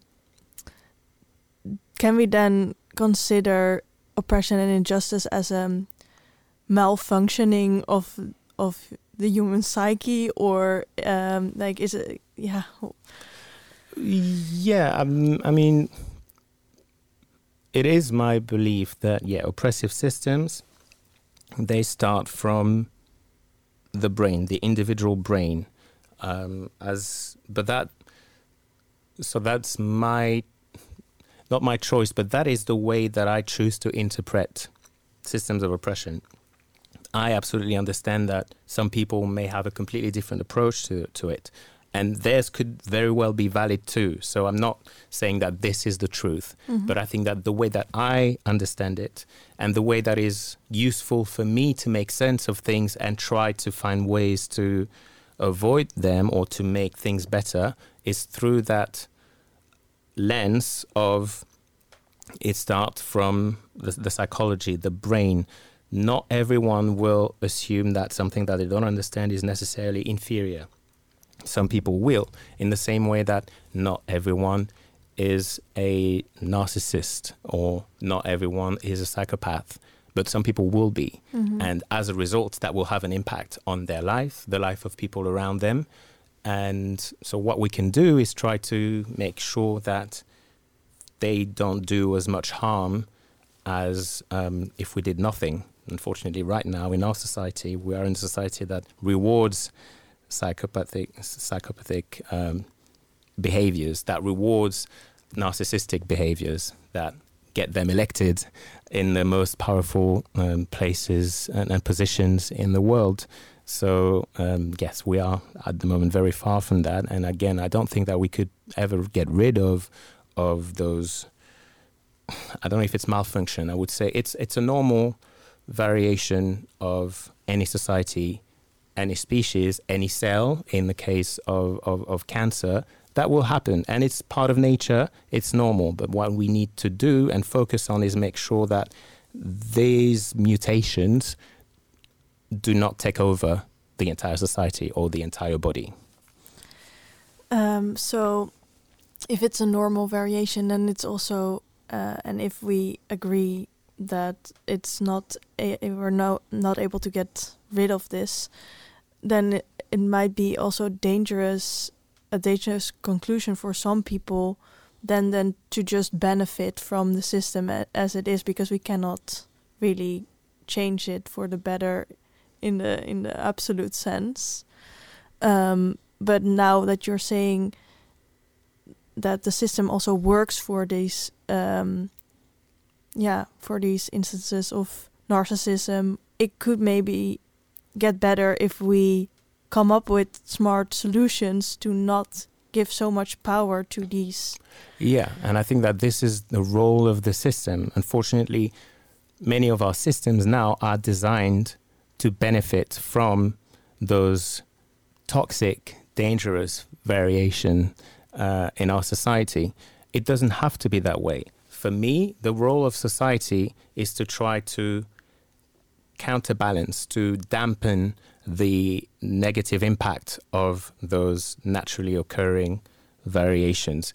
can we then consider oppression and injustice as a malfunctioning of of the human psyche, or um, like is it? Yeah. Yeah, um, I mean, it is my belief that yeah, oppressive systems they start from the brain, the individual brain, um, as but that so that's my not my choice, but that is the way that I choose to interpret systems of oppression. I absolutely understand that some people may have a completely different approach to, to it, and theirs could very well be valid too. So I'm not saying that this is the truth, mm-hmm. but I think that the way that I understand it and the way that is useful for me to make sense of things and try to find ways to avoid them or to make things better is through that lens of it starts from the, the, psychology, the brain. Not everyone will assume that something that they don't understand is necessarily inferior. Some people will, in the same way that not everyone is a narcissist or not everyone is a psychopath, but some people will be. Mm-hmm. And as a result, that will have an impact on their life, the life of people around them, and so, what we can do is try to make sure that they don't do as much harm as um, if we did nothing. Unfortunately, right now in our society, we are in a society that rewards psychopathic, psychopathic um, behaviors, that rewards narcissistic behaviors, that get them elected in the most powerful um, places and, and, positions in the world. So um, yes, we are at the moment very far from that. And again, I don't think that we could ever get rid of of those. I don't know if it's malfunction. I would say it's it's a normal variation of any society, any species, any cell. In the case of, of, of cancer, that will happen, and it's part of nature. It's normal. But what we need to do and focus on is make sure that these mutations do not take over the entire society or the entire body. Um, so, if it's a normal variation, then it's also, uh, and if we agree that it's not, a, we're no, not able to get rid of this, then it, might be also dangerous, a dangerous conclusion for some people, than then to just benefit from the system as it is, because we cannot really change it for the better in the in the absolute sense. Um, but now that you're saying that the system also works for these, um, yeah, for these instances of narcissism, it could maybe get better if we come up with smart solutions to not give so much power to these. Yeah, and I think that this is the role of the system. Unfortunately, many of our systems now are designed to benefit from those toxic, dangerous variation uh, in our society. It doesn't have to be that way. For me, the role of society is to try to counterbalance, to dampen the negative impact of those naturally occurring variations.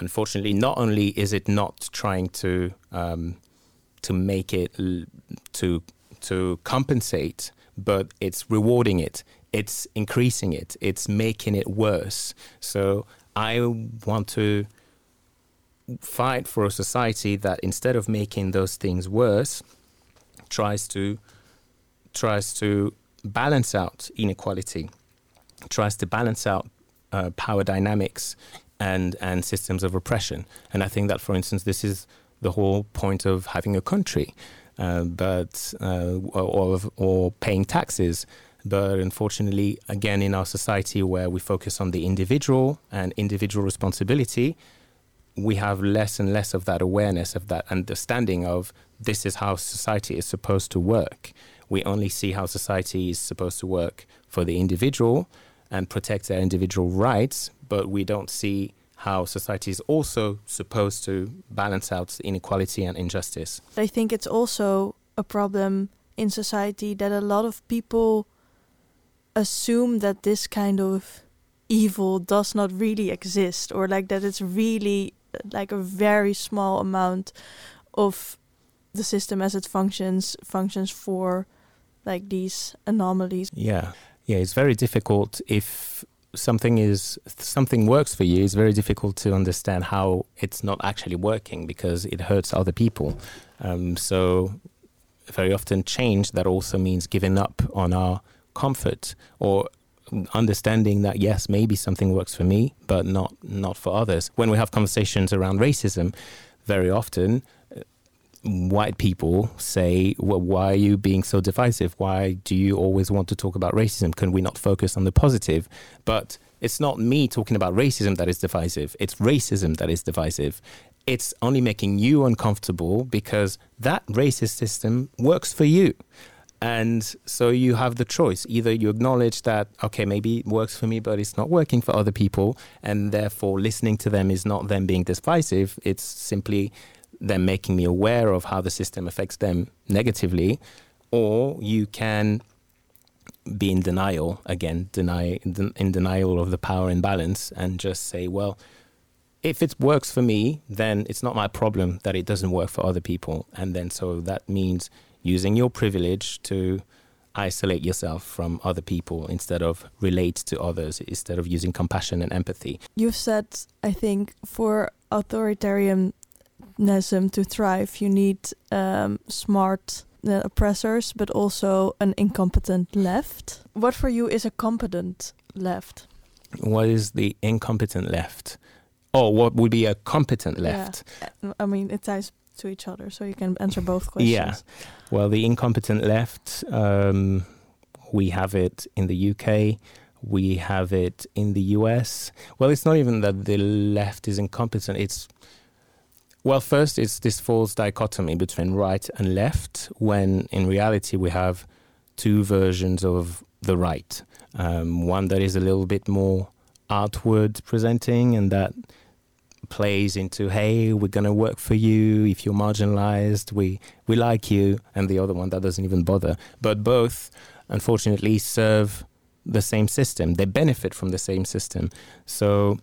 Unfortunately, not only is it not trying to um, to make it to to compensate, but it's rewarding it, it's increasing it, it's making it worse. So I want to fight for a society that instead of making those things worse, tries to tries to balance out inequality, tries to balance out uh, power dynamics and and systems of oppression. And I think that, for instance, this is the whole point of having a country uh, but uh, or, or paying taxes. But unfortunately, again, in our society where we focus on the individual and individual responsibility, we have less and less of that awareness, of that understanding of this is how society is supposed to work. We only see how society is supposed to work for the individual and protect their individual rights, but we don't see how society is also supposed to balance out inequality and injustice. I think it's also a problem in society that a lot of people assume that this kind of evil does not really exist or like that it's really like a very small amount of the system as it functions functions for like these anomalies. Yeah, yeah, it's very difficult if something is something works for you. It's very difficult to understand how it's not actually working because it hurts other people. Um, so very often change that also means giving up on our comfort or understanding that yes maybe something works for me but not not for others when we have conversations around racism very often white people say well, why are you being so divisive why do you always want to talk about racism can we not focus on the positive but it's not me talking about racism that is divisive it's racism that is divisive it's only making you uncomfortable because that racist system works for you. And so you have the choice. Either you acknowledge that, okay, maybe it works for me, but it's not working for other people. And therefore, listening to them is not them being divisive, it's simply them making me aware of how the system affects them negatively. Or you can be in denial, again, deny, in denial of the power imbalance, and just say, well, if it works for me, then it's not my problem that it doesn't work for other people. And then so that means using your privilege to isolate yourself from other people instead of relate to others, instead of using compassion and empathy. You've said, I think, for authoritarianism to thrive, you need um, smart uh, oppressors, but also an incompetent left. What for you is a competent left? What is the incompetent left? oh, what would be a competent left? Yeah. I mean, it ties to each other, so you can answer both questions. Yeah. Well, the incompetent left, um, we have it in the UK. We have it in the US. Well, it's not even that the left is incompetent. It's well, first, it's this false dichotomy between right and left, when in reality we have two versions of the right. Um, one that is a little bit more outward presenting and that plays into hey we're going to work for you. If you're marginalized we we like you. And the other one that doesn't even bother. But both unfortunately serve the same system. They benefit from the same system. So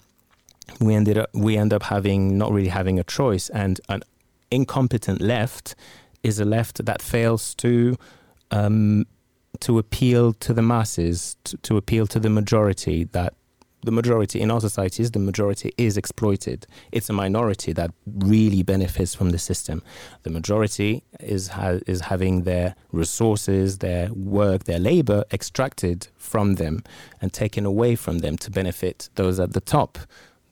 we ended up we end up having not really having a choice and an incompetent left is a left that fails to um, to appeal to the masses to, to appeal to the majority that the majority in our societies, the majority is exploited. It's a minority that really benefits from the system. The majority is ha- is having their resources, their work, their labor extracted from them and taken away from them to benefit those at the top.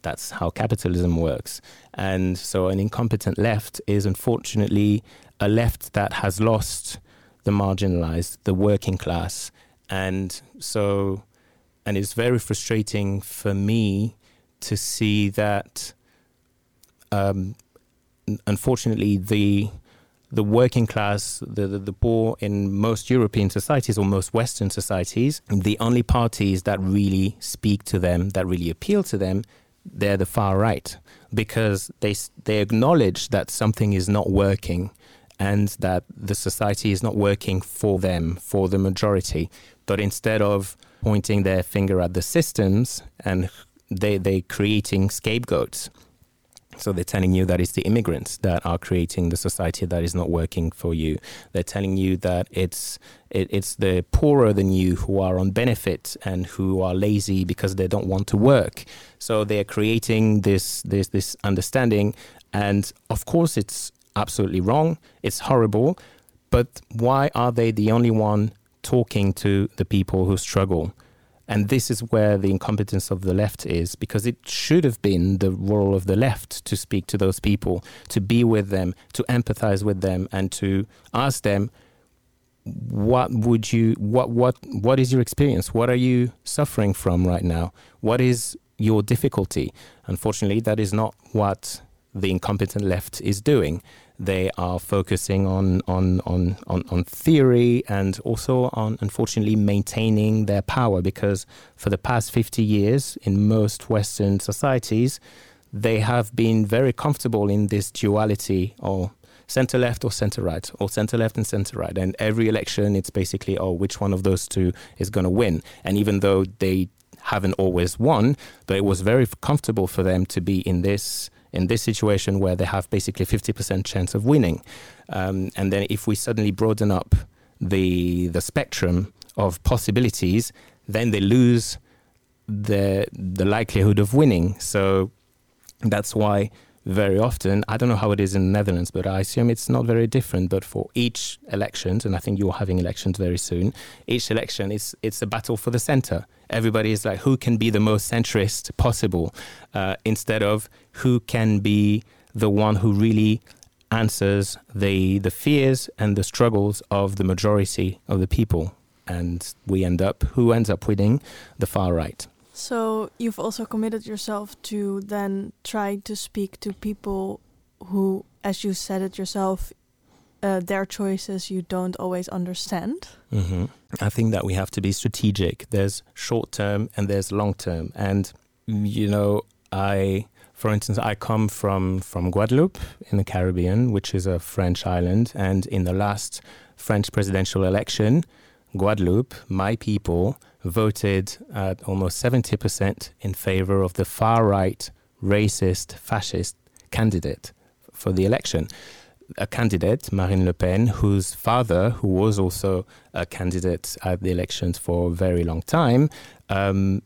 That's how capitalism works. And so, an incompetent left is unfortunately a left that has lost the marginalized, the working class. And so, and it's very frustrating for me to see that um, unfortunately the the working class, the, the, the poor in most European societies or most Western societies, the only parties that really speak to them, that really appeal to them, they're the far right because they they acknowledge that something is not working and that the society is not working for them, for the majority. But instead of pointing their finger at the systems and they they creating scapegoats. So they're telling you that it's the immigrants that are creating the society that is not working for you. They're telling you that it's it, it's the poorer than you who are on benefit and who are lazy because they don't want to work. So they're creating this this this understanding, and of course it's absolutely wrong. It's horrible. But why are they the only one talking to the people who struggle. And this is where the incompetence of the left is, because it should have been the role of the left to speak to those people, to be with them, to empathize with them, and to ask them, what would you, what, what, what is your experience? What are you suffering from right now? What is your difficulty? Unfortunately, that is not what the incompetent left is doing they are focusing on, on, on, on, on theory and also on, unfortunately, maintaining their power because for the past 50 years, in most Western societies, they have been very comfortable in this duality or center left or center right or center left and center right. And every election, it's basically, oh, which one of those two is going to win? And even though they haven't always won, but it was very comfortable for them to be in this in this situation where they have basically 50% chance of winning. Um, and then if we suddenly broaden up the the spectrum of possibilities, then they lose the the likelihood of winning. So that's why very often, I don't know how it is in the Netherlands, but I assume it's not very different. But for each election, and I think you're having elections very soon, each election is it's a battle for the center. Everybody is like, who can be the most centrist possible, uh, instead of who can be the one who really answers the the fears and the struggles of the majority of the people. And we end up who ends up winning the far right. So you've also committed yourself to then try to speak to people who, as you said it yourself, uh, their choices you don't always understand. Mm-hmm. I think that we have to be strategic. There's short term and there's long term. And, you know, I, for instance, I come from, from Guadeloupe in the Caribbean, which is a French island. And in the last French presidential election, Guadeloupe, my people, voted at almost 70% in favor of the far right, racist, fascist candidate for the election. A candidate, Marine Le Pen, whose father, who was also a candidate at the elections for a very long time, um,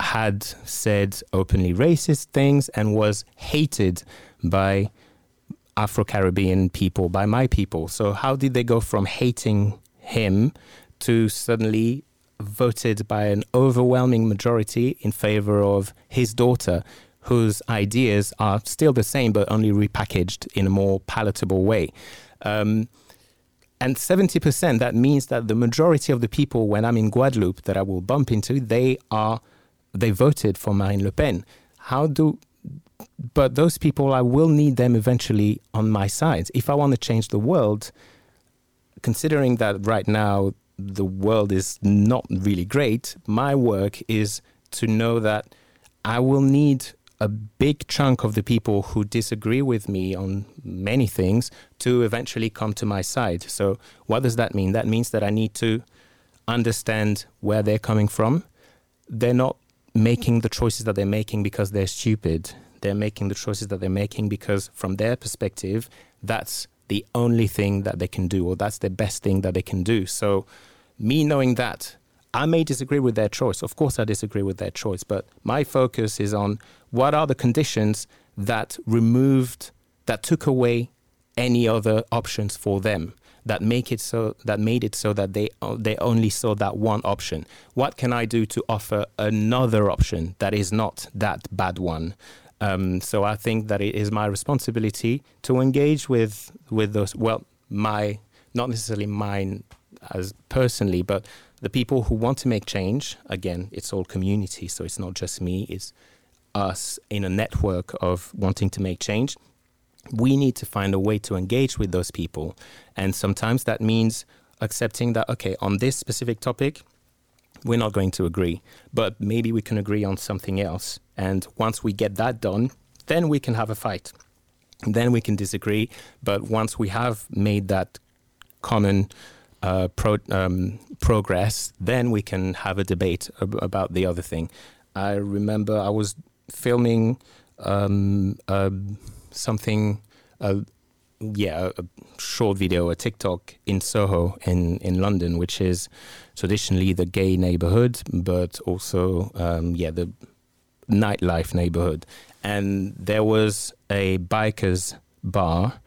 had said openly racist things and was hated by Afro Caribbean people, by my people. So, how did they go from hating him to suddenly voted by an overwhelming majority in favor of his daughter, whose ideas are still the same but only repackaged in a more palatable way. Um, and 70%, that means that the majority of the people when I'm in Guadeloupe that I will bump into, they are they voted for Marine Le Pen. How do but those people I will need them eventually on my side. If I want to change the world, considering that right now the world is not really great, my work is to know that I will need a big chunk of the people who disagree with me on many things to eventually come to my side. So, what does that mean? That means that I need to understand where they're coming from. They're not making the choices that they're making because they're stupid. They're making the choices that they're making because, from their perspective, that's the only thing that they can do, or that's the best thing that they can do. So, me knowing that, I may disagree with their choice. Of course, I disagree with their choice, but my focus is on what are the conditions that removed, that took away any other options for them that make it so that made it so that they they only saw that one option. What can I do to offer another option that is not that bad one? Um, so I think that it is my responsibility to engage with with those. Well, my not necessarily mine as personally, but the people who want to make change, again, it's all community. So it's not just me, it's us in a network of wanting to make change. We need to find a way to engage with those people. And sometimes that means accepting that, okay, on this specific topic, we're not going to agree, but maybe we can agree on something else. And once we get that done, then we can have a fight. Then we can disagree. But once we have made that common uh, pro, um, progress, then we can have a debate ab- about the other thing. I remember I was filming um, uh, something, uh, yeah, a short video, a TikTok in Soho in, in London, which is traditionally the gay neighborhood, but also, um, yeah, the nightlife neighborhood. And there was a bikers bar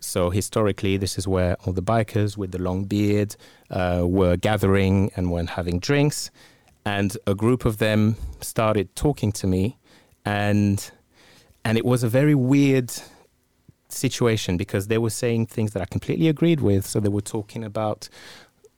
so historically, this is where all the bikers with the long beard uh, were gathering and were having drinks. And a group of them started talking to me, and and it was a very weird situation because they were saying things that I completely agreed with. So they were talking about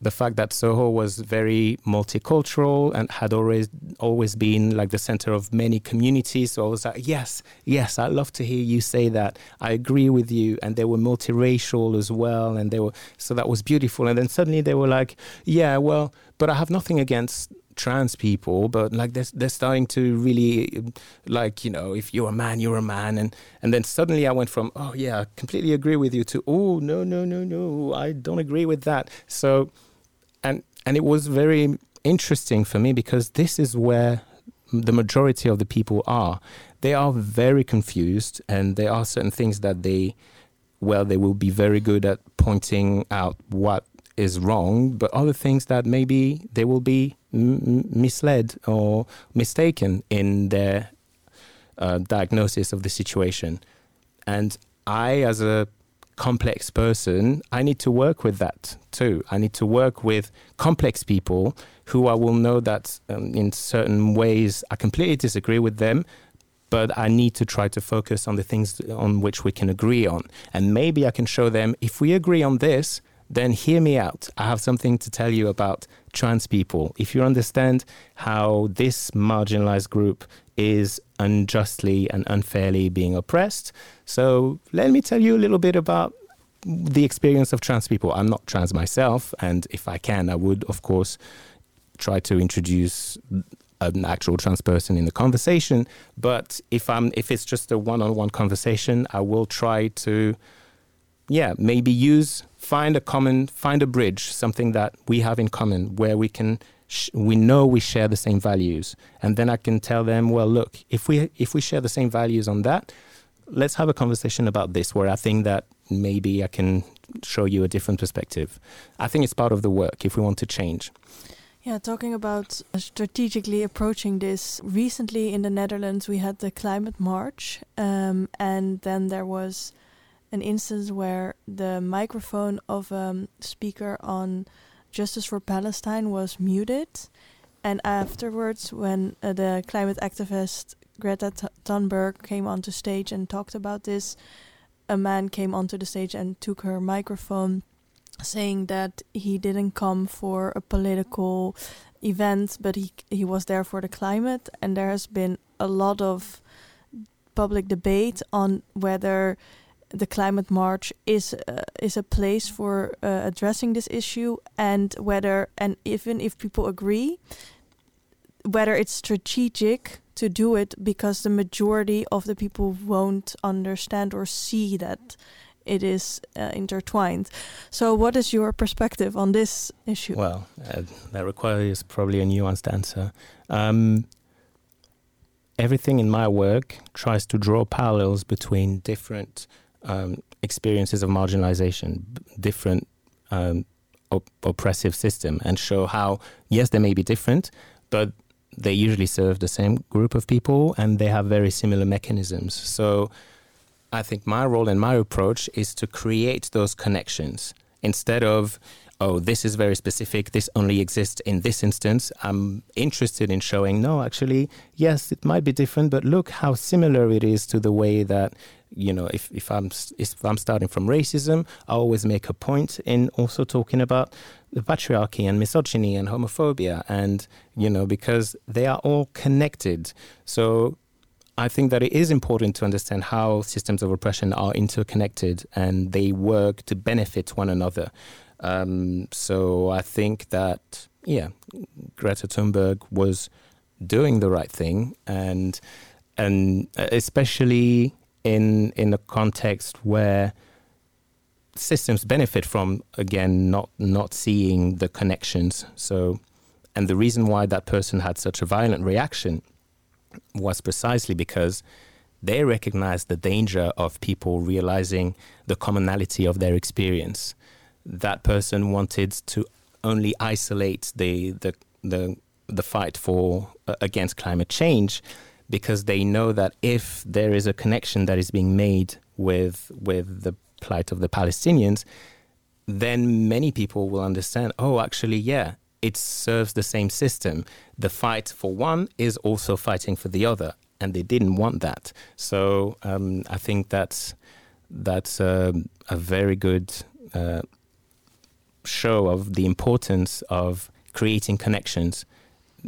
the fact that Soho was very multicultural and had always always been like the center of many communities. So I was like, yes, yes, I love to hear you say that. I agree with you. And they were multiracial as well, and they were so that was beautiful. And then suddenly they were like, yeah, well, but I have nothing against trans people, but like they're, they're starting to really like, you know, if you're a man, you're a man. And, and then suddenly I went from, oh, yeah, I completely agree with you to, oh, no, no, no, no, I don't agree with that. So, and and it was very interesting for me because this is where the majority of the people are. They are very confused, and there are certain things that they, well, they will be very good at pointing out what is wrong, but other things that maybe they will be misled or mistaken in their uh, diagnosis of the situation. And I, as a complex person, I need to work with that too. I need to work with complex people who I will know that um, in certain ways I completely disagree with them, but I need to try to focus on the things on which we can agree on. And maybe I can show them if we agree on this, then hear me out. I have something to tell you about trans people. If you understand how this marginalized group is unjustly and unfairly being oppressed, so let me tell you a little bit about the experience of trans people. I'm not trans myself, and if I can, I would, of course, try to introduce an actual trans person in the conversation. But if I'm if it's just a one-on-one conversation, I will try to, yeah, maybe use find a common find a bridge, something that we have in common where we can sh- we know we share the same values, and then I can tell them, well, look, if we if we share the same values on that, let's have a conversation about this where I think that maybe I can show you a different perspective. I think it's part of the work if we want to change. Yeah, talking about strategically approaching this, recently in the Netherlands we had the climate march, um, and then there was an instance where the microphone of a speaker on Justice for Palestine was muted, and afterwards, when uh, the climate activist Greta Thunberg came onto stage and talked about this, a man came onto the stage and took her microphone saying that he didn't come for a political event, but he he was there for the climate. And there has been a lot of public debate on whether the climate march is uh, is a place for uh, addressing this issue, and whether and even if people agree, whether it's strategic to do it because the majority of the people won't understand or see that it is uh, intertwined. So, what is your perspective on this issue? Well, uh, that requires probably a nuanced answer. Um, everything in my work tries to draw parallels between different um, experiences of marginalization, different um, op- oppressive system, and show how yes, they may be different, but they usually serve the same group of people and they have very similar mechanisms. So I think my role and my approach is to create those connections instead of, oh, this is very specific, this only exists in this instance. I'm interested in showing, no, actually, yes, it might be different, but look how similar it is to the way that, you know, if, if I'm if I'm starting from racism, I always make a point in also talking about the patriarchy and misogyny and homophobia, and you know, because they are all connected. So I think that it is important to understand how systems of oppression are interconnected and they work to benefit one another. Um, so I think that, yeah, Greta Thunberg was doing the right thing, and and especially in in a context where systems benefit from again not not seeing the connections. So, and the reason why that person had such a violent reaction was precisely because they recognized the danger of people realizing the commonality of their experience. That person wanted to only isolate the the the, the fight for uh, against climate change because they know that if there is a connection that is being made with with the plight of the Palestinians, then many people will understand, oh, actually, yeah, it serves the same system. The fight for one is also fighting for the other, and they didn't want that. So um, I think that's that's a, a very good uh, show of the importance of creating connections,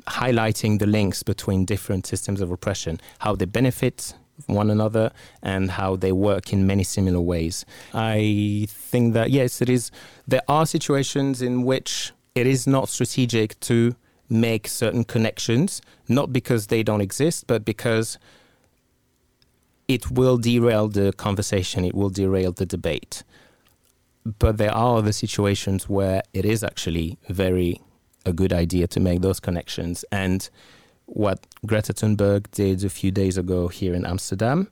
highlighting the links between different systems of oppression, how they benefit one another and how they work in many similar ways. I think that yes, it is. There are situations in which it is not strategic to make certain connections, not because they don't exist, but because it will derail the conversation, it will derail the debate. But there are other situations where it is actually very a good idea to make those connections. And what Greta Thunberg did a few days ago here in Amsterdam,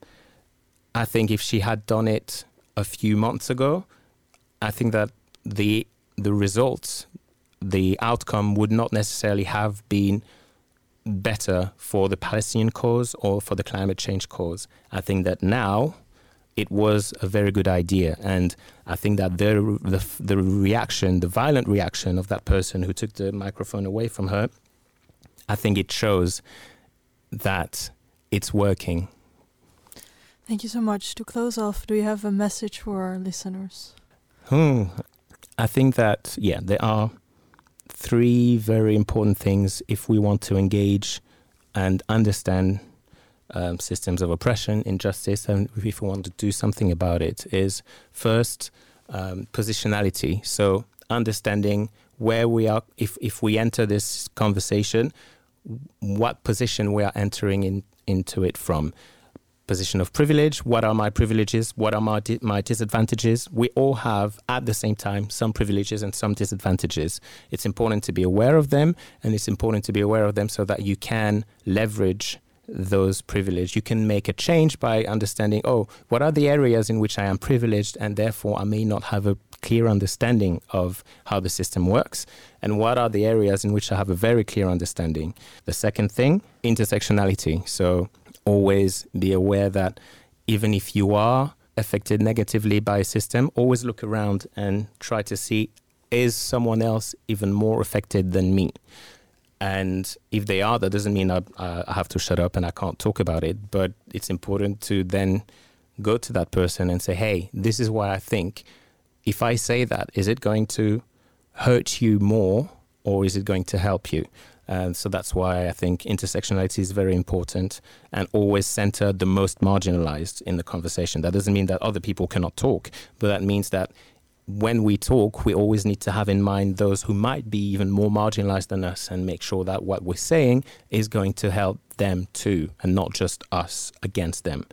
I think if she had done it a few months ago, I think that the the results, the outcome would not necessarily have been better for the Palestinian cause or for the climate change cause. I think that now it was a very good idea, and I think that the, the the reaction, the violent reaction of that person who took the microphone away from her, I think it shows that it's working. Thank you so much. To close off, do you have a message for our listeners? Hmm. I think that yeah, there are three very important things if we want to engage and understand um, systems of oppression, injustice, and if we want to do something about it, is first um, positionality. So understanding where we are, if, if we enter this conversation, what position we are entering in, into it from position of privilege. What are my privileges? What are my, di- my disadvantages? We all have, at the same time, some privileges and some disadvantages. It's important to be aware of them, and it's important to be aware of them so that you can leverage those privileges. You can make a change by understanding, oh, what are the areas in which I am privileged, and therefore I may not have a clear understanding of how the system works, and what are the areas in which I have a very clear understanding. The second thing, intersectionality. So always be aware that even if you are affected negatively by a system, always look around and try to see is someone else even more affected than me? And if they are, that doesn't mean I, I have to shut up and I can't talk about it. But it's important to then go to that person and say, hey, this is what I think. If I say that, is it going to hurt you more or is it going to help you? And so that's why I think intersectionality is very important and always center the most marginalized in the conversation. That doesn't mean that other people cannot talk, but that means that when we talk, we always need to have in mind those who might be even more marginalized than us and make sure that what we're saying is going to help them too and not just us against them.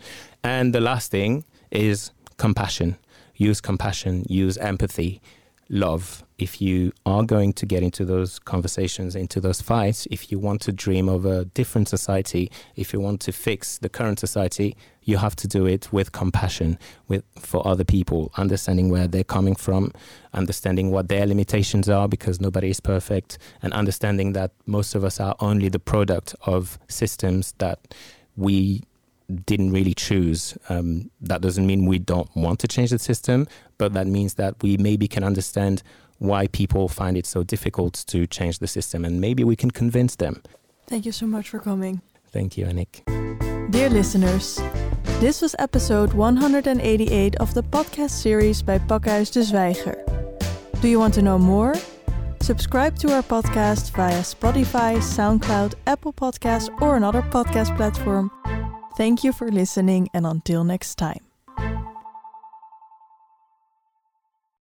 And the last thing is compassion. Use compassion, use empathy, love if you are going to get into those conversations, into those fights, if you want to dream of a different society, if you want to fix the current society, you have to do it with compassion with for other people, understanding where they're coming from, understanding what their limitations are because nobody is perfect, and understanding that most of us are only the product of systems that we didn't really choose. Um, that doesn't mean we don't want to change the system, but that means that we maybe can understand why people find it so difficult to change the system and maybe we can convince them. Thank you so much for coming. Thank you, Annick. Dear listeners, this was episode 188 of the podcast series by Pakhuis de Zwijger. Do you want to know more? Subscribe to our podcast via Spotify, SoundCloud, Apple Podcasts, or another podcast platform Thank you for listening, and until next time.